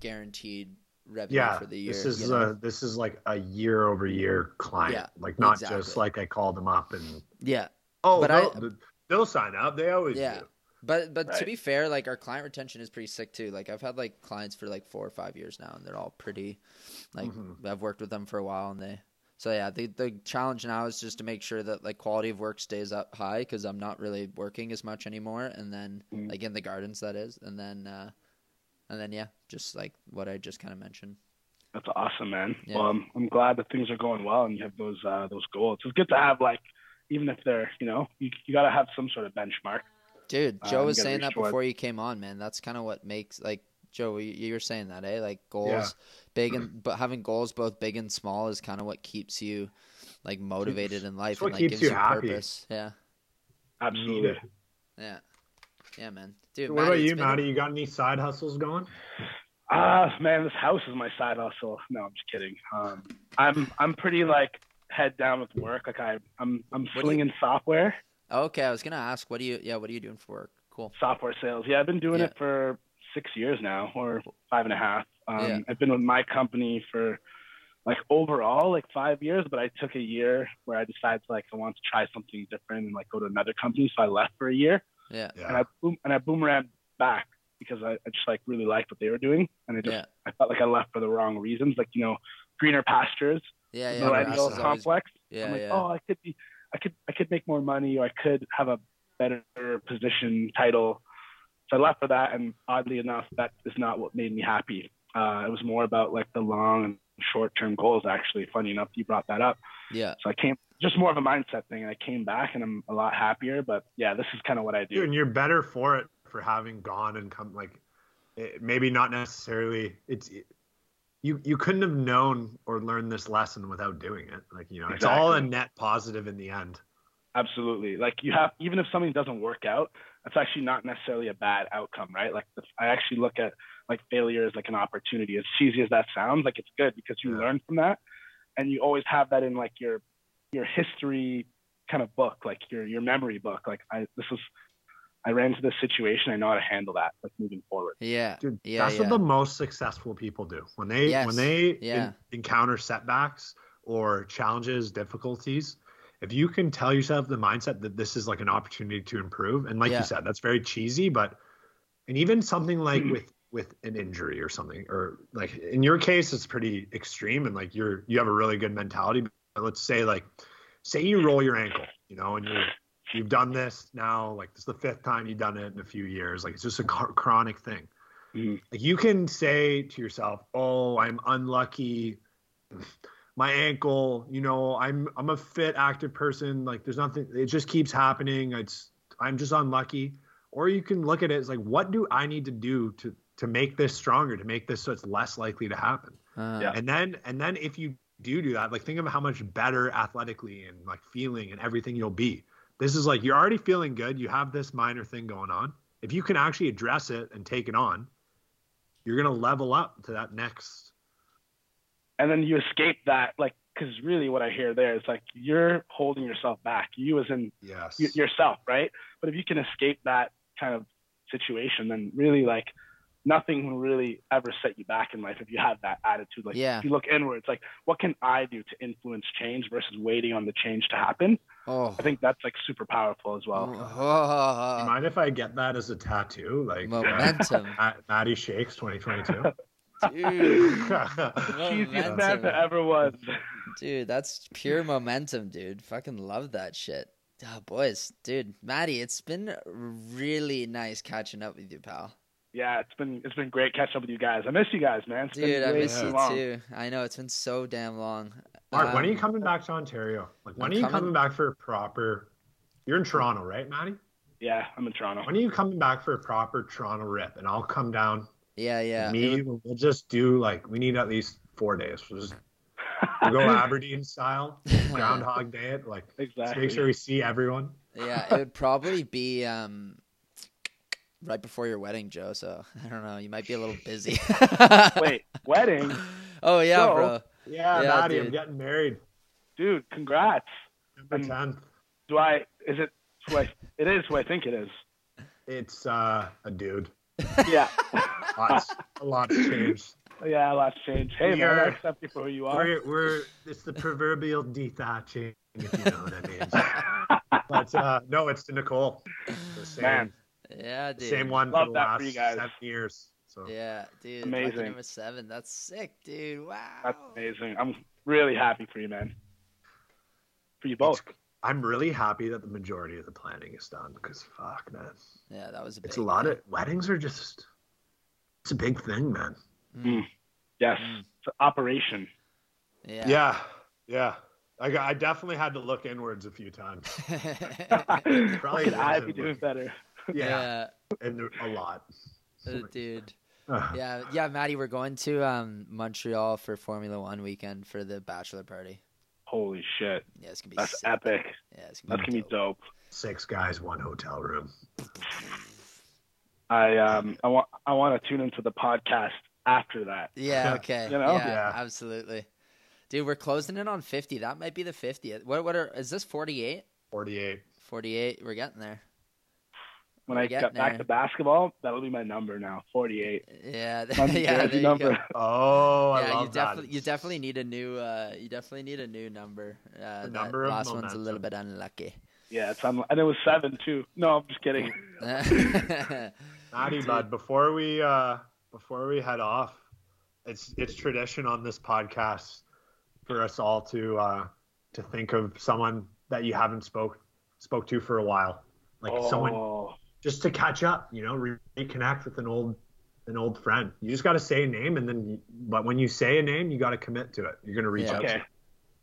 Speaker 2: guaranteed revenue
Speaker 3: yeah,
Speaker 2: for the year
Speaker 3: this is
Speaker 2: you know?
Speaker 3: a this is like a year over year client.
Speaker 2: Yeah,
Speaker 3: like not
Speaker 2: exactly.
Speaker 3: just like I called them up and
Speaker 2: yeah
Speaker 3: oh,
Speaker 2: But
Speaker 3: they'll,
Speaker 2: I-
Speaker 3: they'll sign up. They always
Speaker 2: Yeah.
Speaker 3: do.
Speaker 2: But but to be fair, like our client retention is pretty sick too. Like I've had like clients for like four or five years now, and they're all pretty. Like
Speaker 3: Mhm.
Speaker 2: I've worked with them for a while, and they. So yeah, the the challenge now is just to make sure that like quality of work stays up high because I'm not really working as much anymore, and then
Speaker 7: Mm.
Speaker 2: like in the gardens that is, and then uh, and then yeah, just like what I just kind of mentioned.
Speaker 7: That's awesome, man.
Speaker 2: Yeah.
Speaker 7: Well, I'm, I'm glad that things are going well and you have those uh, those goals. It's good to have like, even if they're, you know, you you got to have some sort of benchmark.
Speaker 2: Dude, Joe
Speaker 7: you
Speaker 2: was saying that before you came on, man. That's kind of what makes like Joe. You, you were saying that, eh? Like goals, big and but having goals both big and small is kind of what keeps you like motivated in life and like gives
Speaker 3: you
Speaker 2: you
Speaker 3: happy.
Speaker 2: purpose. Yeah,
Speaker 7: Absolutely.
Speaker 2: Yeah, yeah, man. Dude,
Speaker 3: What about you,
Speaker 2: been-
Speaker 3: Matty? You got any side hustles going?
Speaker 7: Ah, man, this house is my side hustle. No, I'm just kidding. Um, I'm I'm pretty like head down with work. Like I I'm I'm
Speaker 2: do you-
Speaker 7: slinging software,
Speaker 2: Okay, I was gonna ask, what do you? Yeah, what are you doing for work? Cool.
Speaker 7: software sales. Yeah, I've been doing
Speaker 2: Yeah.
Speaker 7: it for six years now, or five and a half. Um,
Speaker 2: Yeah.
Speaker 7: I've been with my company for like overall like five years, but I took a year where I decided like I want to try something different and like go to another company. So I left for a year,
Speaker 2: Yeah.
Speaker 7: and I boom and I boomerang back because I, I just like really liked what they were doing, and I just
Speaker 2: Yeah.
Speaker 7: I felt like I left for the wrong reasons, like you know greener pastures,
Speaker 2: Yeah, yeah.
Speaker 7: millennial
Speaker 2: grass is always-
Speaker 7: complex.
Speaker 2: Yeah,
Speaker 7: I'm like,
Speaker 2: yeah.
Speaker 7: oh, I could be, I could, I could make more money, or I could have a better position, title. So I left for that, and oddly enough, that is not what made me happy. Uh, it was more about like the long and short-term goals. Actually, funny enough, you brought that up.
Speaker 2: yeah.
Speaker 7: So I came, just more of a mindset thing, and I came back, and I'm a lot happier. But yeah, this is kind of what I do.
Speaker 3: Dude, and you're better for it for having gone and come like it, maybe not necessarily it's you you couldn't have known or learned this lesson without doing it like you know it's all a net positive in the end
Speaker 7: Absolutely. Like you have, even if something doesn't work out, that's actually not necessarily a bad outcome, right? Like the, I actually look at like failure as like an opportunity. As cheesy as that sounds, like it's good because you
Speaker 3: Yeah.
Speaker 7: learn from that, and you always have that in like your your history kind of book, like your your memory book. Like I this is I ran into this situation. I know how to handle that, like moving forward.
Speaker 2: Yeah.
Speaker 3: Dude,
Speaker 2: Yeah,
Speaker 3: that's
Speaker 2: yeah.
Speaker 3: what the most successful people do when they
Speaker 2: Yes,
Speaker 3: when they
Speaker 2: yeah.
Speaker 3: en- encounter setbacks or challenges difficulties if you can tell yourself the mindset that this is like an opportunity to improve and like
Speaker 2: Yeah.
Speaker 3: you said that's very cheesy but and even something like
Speaker 7: Mm-hmm.
Speaker 3: with with an injury or something or like in your case it's pretty extreme and like you're you have a really good mentality but let's say like say you roll your ankle you know and you're you've done this now like this is the fifth time you've done it in a few years like it's just a chro- chronic thing.
Speaker 7: Mhm.
Speaker 3: like you can say to yourself oh i'm unlucky. My ankle you know i'm i'm a fit active person. Like there's nothing it just keeps happening. It's i'm just unlucky. Or you can look at it as like what do i need to do to to make this stronger to make this so it's less likely to happen?
Speaker 2: Uh,
Speaker 7: Yeah.
Speaker 3: and then and then if you do do that? Like think of how much better athletically and like feeling and everything you'll be. This is like you're already feeling good. You have this minor thing going on. If you can actually address it and take it on you're going to level up to that next
Speaker 7: and then you escape that like because really what i hear there is like you're holding yourself back. You as in
Speaker 3: yes.
Speaker 7: y- yourself right? But if you can escape that kind of situation then really like nothing will really ever set you back in life if you have that attitude like
Speaker 2: Yeah.
Speaker 7: if you look inwards like what can i do to influence change versus waiting on the change to happen
Speaker 2: oh.
Speaker 7: i think that's like super powerful as well
Speaker 2: Oh.
Speaker 3: mind if i get that as a tattoo like uh,
Speaker 2: Momentum.
Speaker 3: Matt- Matty shakes 2022
Speaker 2: Dude.
Speaker 7: cheesiest man
Speaker 2: Momentum.
Speaker 7: that ever was
Speaker 2: Dude, that's pure momentum, dude. Fucking love that shit. Oh, boys, dude, Maddie, it's been really nice catching up with you, pal.
Speaker 7: Yeah it's been it's been great catching up with you guys. I miss you guys man. It's
Speaker 2: Dude,
Speaker 7: been
Speaker 2: I miss you
Speaker 7: long.
Speaker 2: too. I know it's been so damn long.
Speaker 3: Mark, when are you
Speaker 2: Um,
Speaker 3: coming back to ontario? Like when
Speaker 2: I'm
Speaker 3: are you
Speaker 2: coming-
Speaker 3: coming back for a proper you're in toronto right Matty?
Speaker 7: yeah i'm in toronto.
Speaker 3: When are you coming back for a proper toronto rip? And i'll come down.
Speaker 2: Yeah, yeah.
Speaker 3: me
Speaker 2: would-
Speaker 3: we'll just do like we need at least four days. We'll just we'll go aberdeen style groundhog day it like
Speaker 7: exactly
Speaker 3: make sure we see everyone.
Speaker 2: Yeah, it would probably be um right before your wedding, Joe. So I don't know. You might be a little busy.
Speaker 7: wait wedding
Speaker 2: Oh yeah,
Speaker 7: Joe?
Speaker 2: bro.
Speaker 3: yeah,
Speaker 2: Yeah,
Speaker 3: Matty, i'm getting married
Speaker 7: dude congrats
Speaker 3: November 10th
Speaker 7: do I is it who I it is who I think it is.
Speaker 3: it's uh a dude
Speaker 7: Yeah.
Speaker 3: Lots, a lot of change
Speaker 7: yeah, a lot's changed. Hey
Speaker 3: We
Speaker 7: man, I accept you for who you are.
Speaker 3: we're, we're it's the proverbial dethatching if you know what i mean but uh no it's to nicole
Speaker 7: Man.
Speaker 2: Yeah, dude.
Speaker 3: same one
Speaker 7: Love
Speaker 3: for the
Speaker 7: that
Speaker 3: last
Speaker 7: for you guys.
Speaker 3: seven years so
Speaker 2: Yeah, dude.
Speaker 7: Amazing.
Speaker 2: number seven. That's sick, dude. Wow.
Speaker 7: That's amazing. I'm really happy for you, man. For you both.
Speaker 3: I'm really happy that the majority of the planning is done because fuck, man,
Speaker 2: Yeah, that was a big.
Speaker 3: it's a lot of weddings are just it's a big thing, man.
Speaker 7: Yes.
Speaker 2: Mm.
Speaker 7: It's an operation.
Speaker 2: Yeah.
Speaker 3: Yeah, yeah. I I definitely had to look inwards a few times.
Speaker 7: What
Speaker 3: Probably
Speaker 7: could I
Speaker 3: wasn't
Speaker 7: be doing better?
Speaker 3: Yeah, and a lot.
Speaker 2: uh, dude.
Speaker 3: Uh,
Speaker 2: Yeah, yeah, Maddie, we're going to um Montreal for Formula One weekend for the bachelor party.
Speaker 7: Holy shit.
Speaker 2: Yeah, it's gonna be
Speaker 7: That's
Speaker 2: sick.
Speaker 7: epic.
Speaker 2: Yeah, it's gonna
Speaker 7: gonna
Speaker 2: be
Speaker 7: be
Speaker 2: dope.
Speaker 7: dope.
Speaker 3: Six guys, one hotel room.
Speaker 7: I um I want I want to tune into the podcast after that.
Speaker 2: Yeah.
Speaker 3: Yeah.
Speaker 2: Okay.
Speaker 7: You know?
Speaker 2: Yeah,
Speaker 3: Yeah.
Speaker 2: Absolutely. Dude, we're closing in on 50. That might be the 50th. What? What are? Is this 48?
Speaker 3: 48.
Speaker 2: 48. We're getting there.
Speaker 7: When I get back to basketball, that'll be my number now. Forty-eight.
Speaker 2: Yeah.
Speaker 7: My
Speaker 2: yeah. There you
Speaker 7: number.
Speaker 2: go.
Speaker 3: Oh, I
Speaker 2: yeah,
Speaker 3: love
Speaker 2: you definitely
Speaker 3: that.
Speaker 2: you definitely need a new uh you definitely need a new number. Uh,
Speaker 3: The
Speaker 2: that
Speaker 3: number of
Speaker 2: last one's a little bit unlucky.
Speaker 7: Yeah, it's on, and it was seven too. No, I'm just kidding.
Speaker 3: Natty
Speaker 2: Dude.
Speaker 3: bud, before we uh before we head off, it's it's tradition on this podcast for us all to uh to think of someone that you haven't spoke spoke to for a while. Like someone
Speaker 7: oh,
Speaker 3: just to catch up, you know, reconnect with an old an old friend. You just got to say a name and then but when you say a name, you got to commit to it. You're going to reach
Speaker 2: Yeah.
Speaker 3: out.
Speaker 7: okay.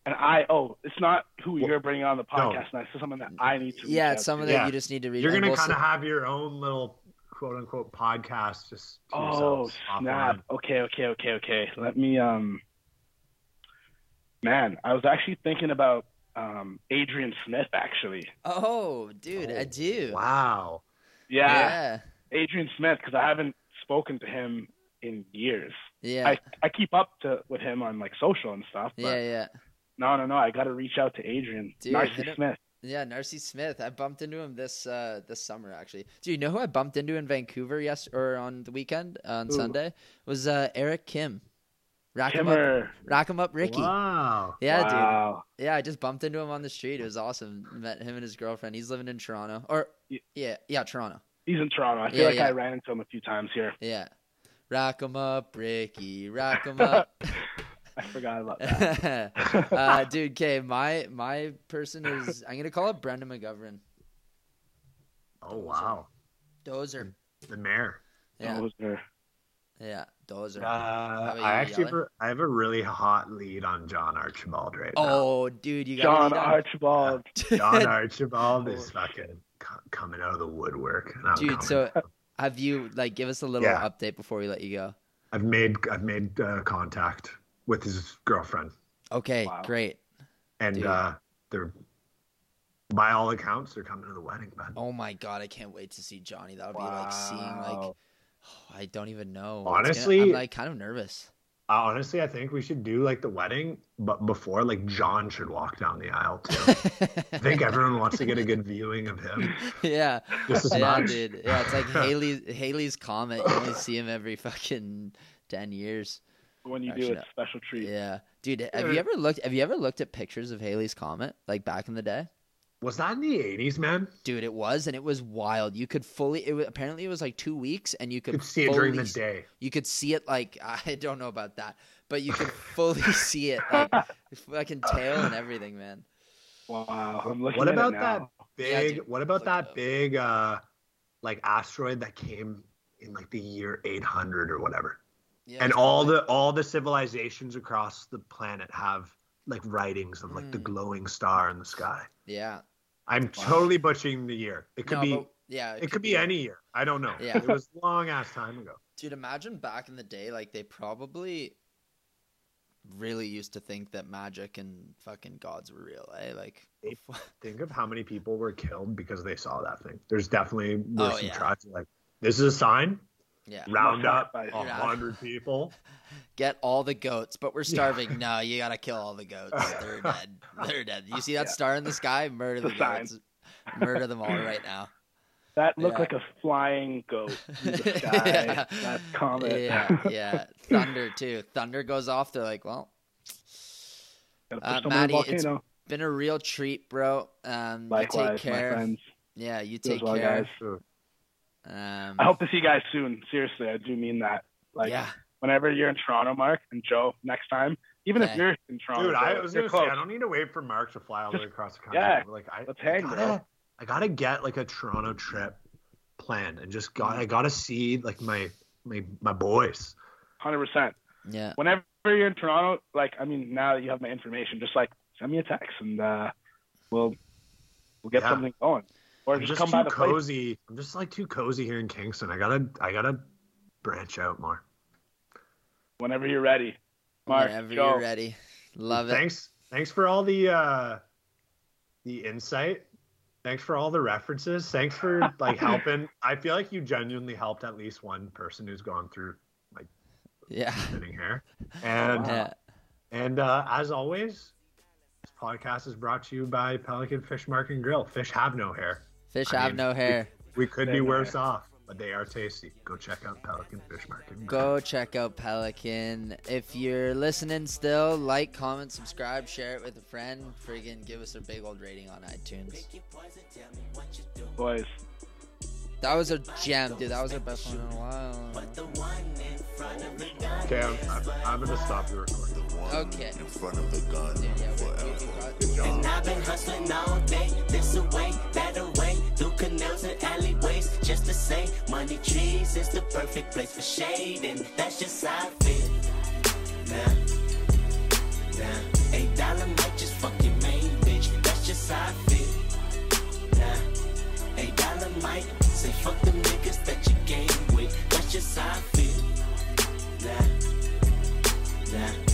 Speaker 7: And I oh, it's not who
Speaker 3: Well,
Speaker 7: you're bringing on the podcast. No. It's someone that I need to. reach
Speaker 2: yeah,
Speaker 7: out
Speaker 2: it's
Speaker 7: to.
Speaker 2: someone that
Speaker 3: Yeah.
Speaker 2: you just need to read.
Speaker 3: You're going to
Speaker 2: we'll
Speaker 3: kind of have your own little quote unquote podcast just to
Speaker 7: Oh snap!
Speaker 3: offline.
Speaker 7: Okay, okay, okay, okay. Let me um. Man, I was actually thinking about um Adrian Smith actually.
Speaker 2: Oh, dude, I
Speaker 3: Oh,
Speaker 2: do.
Speaker 3: Wow.
Speaker 7: Yeah, Adrian Smith because I haven't spoken to him in years.
Speaker 2: Yeah.
Speaker 7: I I keep up to with him on like social and stuff. But
Speaker 2: Yeah, yeah.
Speaker 7: no, no, no. I got to reach out to Adrian.
Speaker 2: Dude,
Speaker 7: Narcy Smith.
Speaker 2: Yeah, Narcy Smith. I bumped into him this uh this summer actually. Do you know who I bumped into in Vancouver yes or on the weekend on
Speaker 7: Who?
Speaker 2: Sunday? Was uh Eric Kim. Rack him up
Speaker 7: Kimmer.
Speaker 2: rack him up Ricky.
Speaker 3: Wow.
Speaker 2: Yeah,
Speaker 7: wow.
Speaker 2: dude. Yeah, I just bumped into him on the street. It was awesome. Met him and his girlfriend. He's living in Toronto. Or
Speaker 7: Y-
Speaker 2: yeah, yeah, Toronto.
Speaker 7: He's in Toronto. I feel
Speaker 2: Yeah,
Speaker 7: like
Speaker 2: yeah.
Speaker 7: I ran into him a few times here.
Speaker 2: Yeah. Rack him up, Ricky. Rack him up.
Speaker 7: I forgot about that.
Speaker 2: uh, dude, okay, my my person is I'm gonna call it Brendan McGovern.
Speaker 3: Oh wow.
Speaker 2: Dozer.
Speaker 3: The mayor.
Speaker 2: Yeah,
Speaker 7: Those are-
Speaker 2: yeah, Dozer.
Speaker 3: Uh,
Speaker 2: about
Speaker 3: I actually have a, I have a really hot lead on John Archibald right now.
Speaker 2: Oh, dude, you got
Speaker 7: John
Speaker 2: me done.
Speaker 7: Archibald.
Speaker 3: John Archibald is fucking co- coming out of the woodwork. and
Speaker 2: Dude,
Speaker 3: coming.
Speaker 2: so have you like give us a little
Speaker 3: Yeah.
Speaker 2: update before we let you go?
Speaker 3: I've made I've made uh, contact with his girlfriend,
Speaker 2: Okay,
Speaker 7: Wow.
Speaker 2: great.
Speaker 3: and
Speaker 2: Dude.
Speaker 3: uh, they're by all accounts they're coming to the wedding, man.
Speaker 2: Oh my god, I can't wait to see Johnny. That'll be like seeing like oh, I don't even know. It's gonna-
Speaker 3: Honestly-
Speaker 2: I'm like kind of nervous.
Speaker 3: Uh, honestly, I think we should do like the wedding, but before like John should walk down the aisle too. I think everyone wants to get a good viewing of him.
Speaker 2: yeah.
Speaker 3: Just as
Speaker 2: yeah,
Speaker 3: much.
Speaker 2: dude. Yeah, it's like Halley Halley's comet. You only see him every fucking ten years.
Speaker 7: When you
Speaker 2: Actually,
Speaker 7: do
Speaker 2: no.
Speaker 7: it, special treat.
Speaker 2: Yeah, dude. Have you ever looked? Have you ever looked at pictures of Halley's comet like back in the day?
Speaker 3: Was that in the '80s, man?
Speaker 2: Dude, it was, and it was wild. You could fully. It was, apparently it was like two weeks, and you
Speaker 3: You
Speaker 2: could
Speaker 3: could see it during the day.
Speaker 2: You could see it like I don't know about that, but you could fully see it like fucking tail and everything, man.
Speaker 7: Wow. I'm looking
Speaker 3: What
Speaker 7: at
Speaker 3: about
Speaker 7: it
Speaker 3: that
Speaker 7: now.
Speaker 2: Yeah,
Speaker 3: big?
Speaker 2: dude,
Speaker 3: what about that
Speaker 2: up.
Speaker 3: big, uh, like asteroid that came in like the year 800 or whatever?
Speaker 2: Yeah,
Speaker 3: and all
Speaker 2: probably-
Speaker 3: the all the civilizations across the planet have like writings of like the
Speaker 2: Mm.
Speaker 3: glowing star in the sky.
Speaker 2: yeah.
Speaker 3: I'm
Speaker 2: Wow.
Speaker 3: totally butchering the year. It could
Speaker 2: No,
Speaker 3: be
Speaker 2: but- yeah.
Speaker 3: it, could be any year. I don't know.
Speaker 2: Yeah.
Speaker 3: It was long ass time ago.
Speaker 2: Dude, imagine back in the day, like they probably really used to think that magic and fucking gods were real, eh? Like,
Speaker 3: Think of how many people were killed because they saw that thing. There's definitely were
Speaker 2: Oh,
Speaker 3: some
Speaker 2: yeah.
Speaker 3: tribes like this is a sign.
Speaker 2: Yeah,
Speaker 3: Round up
Speaker 7: Sacrifice.
Speaker 3: a
Speaker 2: Yeah.
Speaker 3: hundred people.
Speaker 2: get all the goats, but we're starving. No, you gotta kill all the goats. They're dead. They're dead. You see that
Speaker 7: Yeah.
Speaker 2: star in the sky? Murder the
Speaker 7: It's a sign.
Speaker 2: goats. Murder them all right now.
Speaker 7: That looked
Speaker 2: Yeah.
Speaker 7: like a flying goat in the sky.
Speaker 2: Yeah.
Speaker 7: That comet.
Speaker 2: Yeah, yeah. Thunder too. Thunder goes off. They're like, well,
Speaker 7: Gotta
Speaker 2: Uh,
Speaker 7: push someone in the
Speaker 2: Maddie, it's
Speaker 7: volcano.
Speaker 2: been a real treat, bro. Um, you
Speaker 7: Likewise,
Speaker 2: take
Speaker 7: my friends.
Speaker 2: Yeah, you
Speaker 7: You
Speaker 2: take
Speaker 7: as well,
Speaker 2: care.
Speaker 7: guys.
Speaker 2: Um,
Speaker 7: I hope to see you guys soon. Seriously, I do mean that. Like,
Speaker 2: yeah,
Speaker 7: whenever you're in Toronto, Mark and Joe, next time, even
Speaker 2: Okay.
Speaker 7: if you're in Toronto,
Speaker 3: Dude, I was gonna say. I don't need to wait for Mark to fly all the way across the country.
Speaker 7: yeah,
Speaker 3: Like I,
Speaker 7: let's
Speaker 3: I gotta,
Speaker 7: bro.
Speaker 3: I gotta get like a Toronto trip planned and just got I gotta see like my my my boys.
Speaker 7: Hundred percent.
Speaker 2: yeah.
Speaker 7: Whenever you're in Toronto, like I mean, now that you have my information, just like send me a text and uh, we'll we'll get
Speaker 3: Yeah.
Speaker 7: something going. Or
Speaker 3: I'm
Speaker 7: just,
Speaker 3: just
Speaker 7: come
Speaker 3: too
Speaker 7: the place.
Speaker 3: cozy. I'm just like too cozy here in Kingston. I gotta I gotta branch out more.
Speaker 7: whenever you're ready. Mark,
Speaker 2: Whenever
Speaker 7: Joe,
Speaker 2: you're ready. Love it.
Speaker 3: Thanks thanks for all the uh the insight Thanks for all the references. Thanks for like helping. I feel like you genuinely helped at least one person who's gone through like
Speaker 2: Yeah.
Speaker 3: sitting here. And
Speaker 2: Yeah.
Speaker 3: and uh, as always, this podcast is brought to you by Pelican Fish Market and Grill. Fish have no hair.
Speaker 2: Fish
Speaker 3: I
Speaker 2: have
Speaker 3: mean,
Speaker 2: no hair.
Speaker 3: We could
Speaker 7: They
Speaker 3: be worse
Speaker 7: hair.
Speaker 3: off, but they are tasty. Go check out Pelican Fish Market.
Speaker 2: Go check out Pelican. If you're listening still, like, comment, subscribe, share it with a friend. Friggin' give us a big old rating on iTunes.
Speaker 7: Boys,
Speaker 2: That was a gem, dude. That was our best one in a while.
Speaker 3: Okay, I'm, I'm, I'm gonna stop the recording.
Speaker 2: Okay.
Speaker 8: In front of the gun.
Speaker 2: Dude, yeah, we, we, we got
Speaker 4: And I've been hustling all day, this away, that away, through and alleyways, just to say, money trees is the perfect place for shade, and that's just how I feel. Nah, nah, eight dollar might just fuck your main bitch, that's just how I feel. Nah, eight dollar might say fuck them niggas that you game with, that's just how I feel. Nah, nah,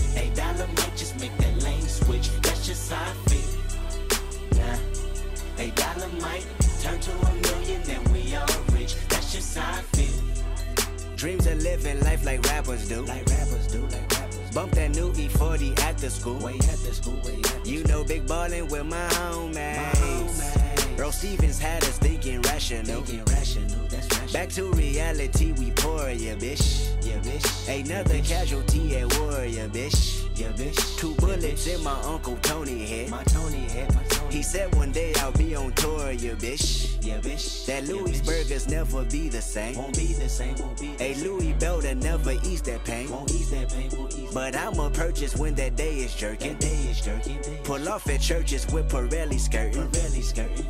Speaker 4: rappers do. Like rappers do, like rappers. Bump that new E-40 after school. Way after school, way after You know, big ballin' with my homies. Bro Stevens had us thinking rational. Thinking rational, that's rational. Back to reality, we pour ya, bitch. Yeah, bitch. Another casualty at war, ya, bitch. Yeah, bitch. Two bullets in my Uncle Tony head. My Tony head, my Tony He said one day I'll be on tour, ya, bitch. Yeah, bitch. That Louis burgers never be the same. Won't be the same, won't be the A Louis Belder never ease that pain. Won't ease that pain, won't ease But I'ma purchase when that day is jerking. That day is jerking. Pull off at churches with Pirelli skirting. Pirelli skirting.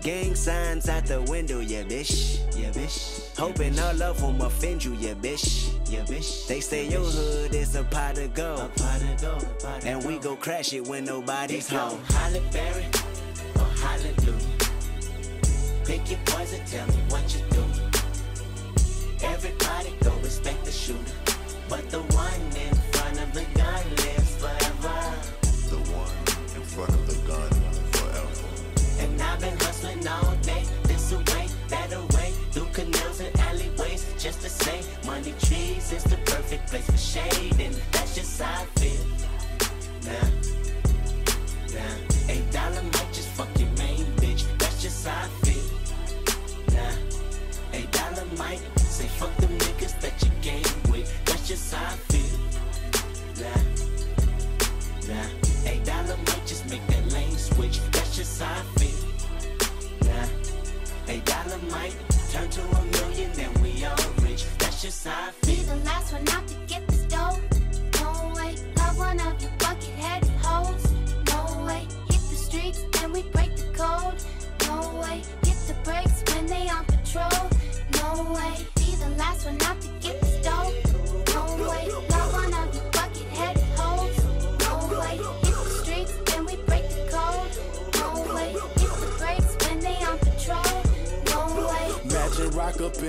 Speaker 4: Gang signs out the window, yeah, bitch. Yeah, bitch. Hoping all of them offend you, yeah, bitch. Yeah, bitch. They say your hood is a pot of gold. A pot of gold. pot of And we go crash it when nobody's home. Halle Berry or Hallelujah. Pick your poison, tell me what you do. Everybody go respect the shooter. But the one in front of the gun lives forever.
Speaker 8: The one in front of the gun forever.
Speaker 4: And I've been hustling all day, this away, that away, through canals and alleyways, just to say, money trees is the perfect place for shade, and that's just how I feel. Nah, nah, eight dollar might just fuck your main bitch, that's just how I feel. Fuck them niggas that you game with, that's just how I feel. Nah, nah, eight dollar might just make that lane switch, that's just how I feel. Nah, eight dollar might turn to a million, then we all rich, that's just how I
Speaker 9: Be the last one out to get the stove. No way, love one of your bucket headed hoes. No way, hit the streets and we break the code. No way, hit the brakes when they on patrol. No way, the last one out to get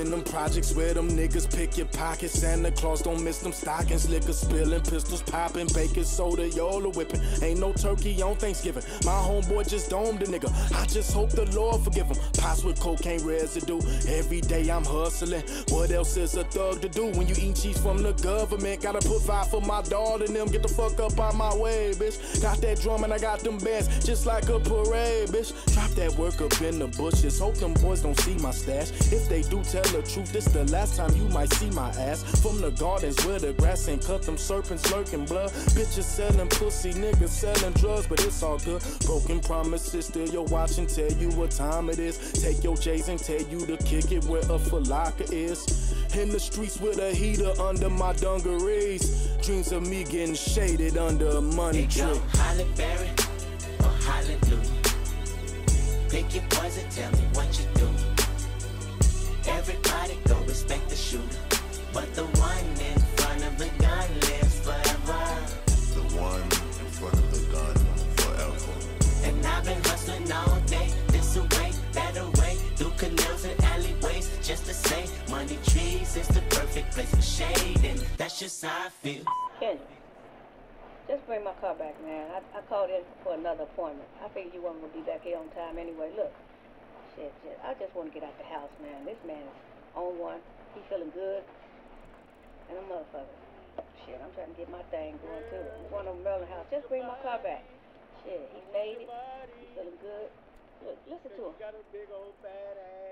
Speaker 10: in them projects where them niggas pick your pockets. Santa Claus don't miss them stockings. Liquor spilling, pistols popping, baking soda, Yola whipping. Ain't no turkey on Thanksgiving. My homeboy just domed a nigga. I just hope the Lord forgive him. Pots with cocaine residue. Every day I'm hustling. What else is a thug to do when you eat cheese from the government? Gotta put five for my dog and them. Get the fuck up out my way, bitch. Got that drum and I got them bands just like a parade, bitch. Drop that work up in the bushes. Hope them boys don't see my stash. If they do tell the truth, this the last time you might see my ass. From the gardens where the grass ain't cut, them serpents lurking blood. Bitches selling pussy, niggas selling drugs, but it's all good. Broken promises, still your watch and tell you what time it is. Take your J's and tell you to kick it where a falaka is. In the streets with a heater under my dungarees. Dreams of me getting shaded under a money tree.
Speaker 4: Halle Berry or Hallelujah. Pick your poison, tell me what you do. Everybody go respect the shooter. But the one in front of the gun lives forever.
Speaker 8: The one in front of the gun forever.
Speaker 4: And I've been hustling all day, this away, that away, through canals and alleyways, just to say, money trees is the perfect place for shade, and that's just how I feel.
Speaker 11: Kendrick, just bring my car back, man. I, I called in for another appointment. I figured you weren't gonna be back here on time anyway. Look, Shit, shit. I just want to get out the house, man. This man is on one. He feeling good. And a motherfucker. Shit, I'm trying to get my thing going too. I'm going to Merlin house. Just bring my car back. Shit, he made it. He feeling good. Look, listen to him.
Speaker 12: Got a big old fat ass.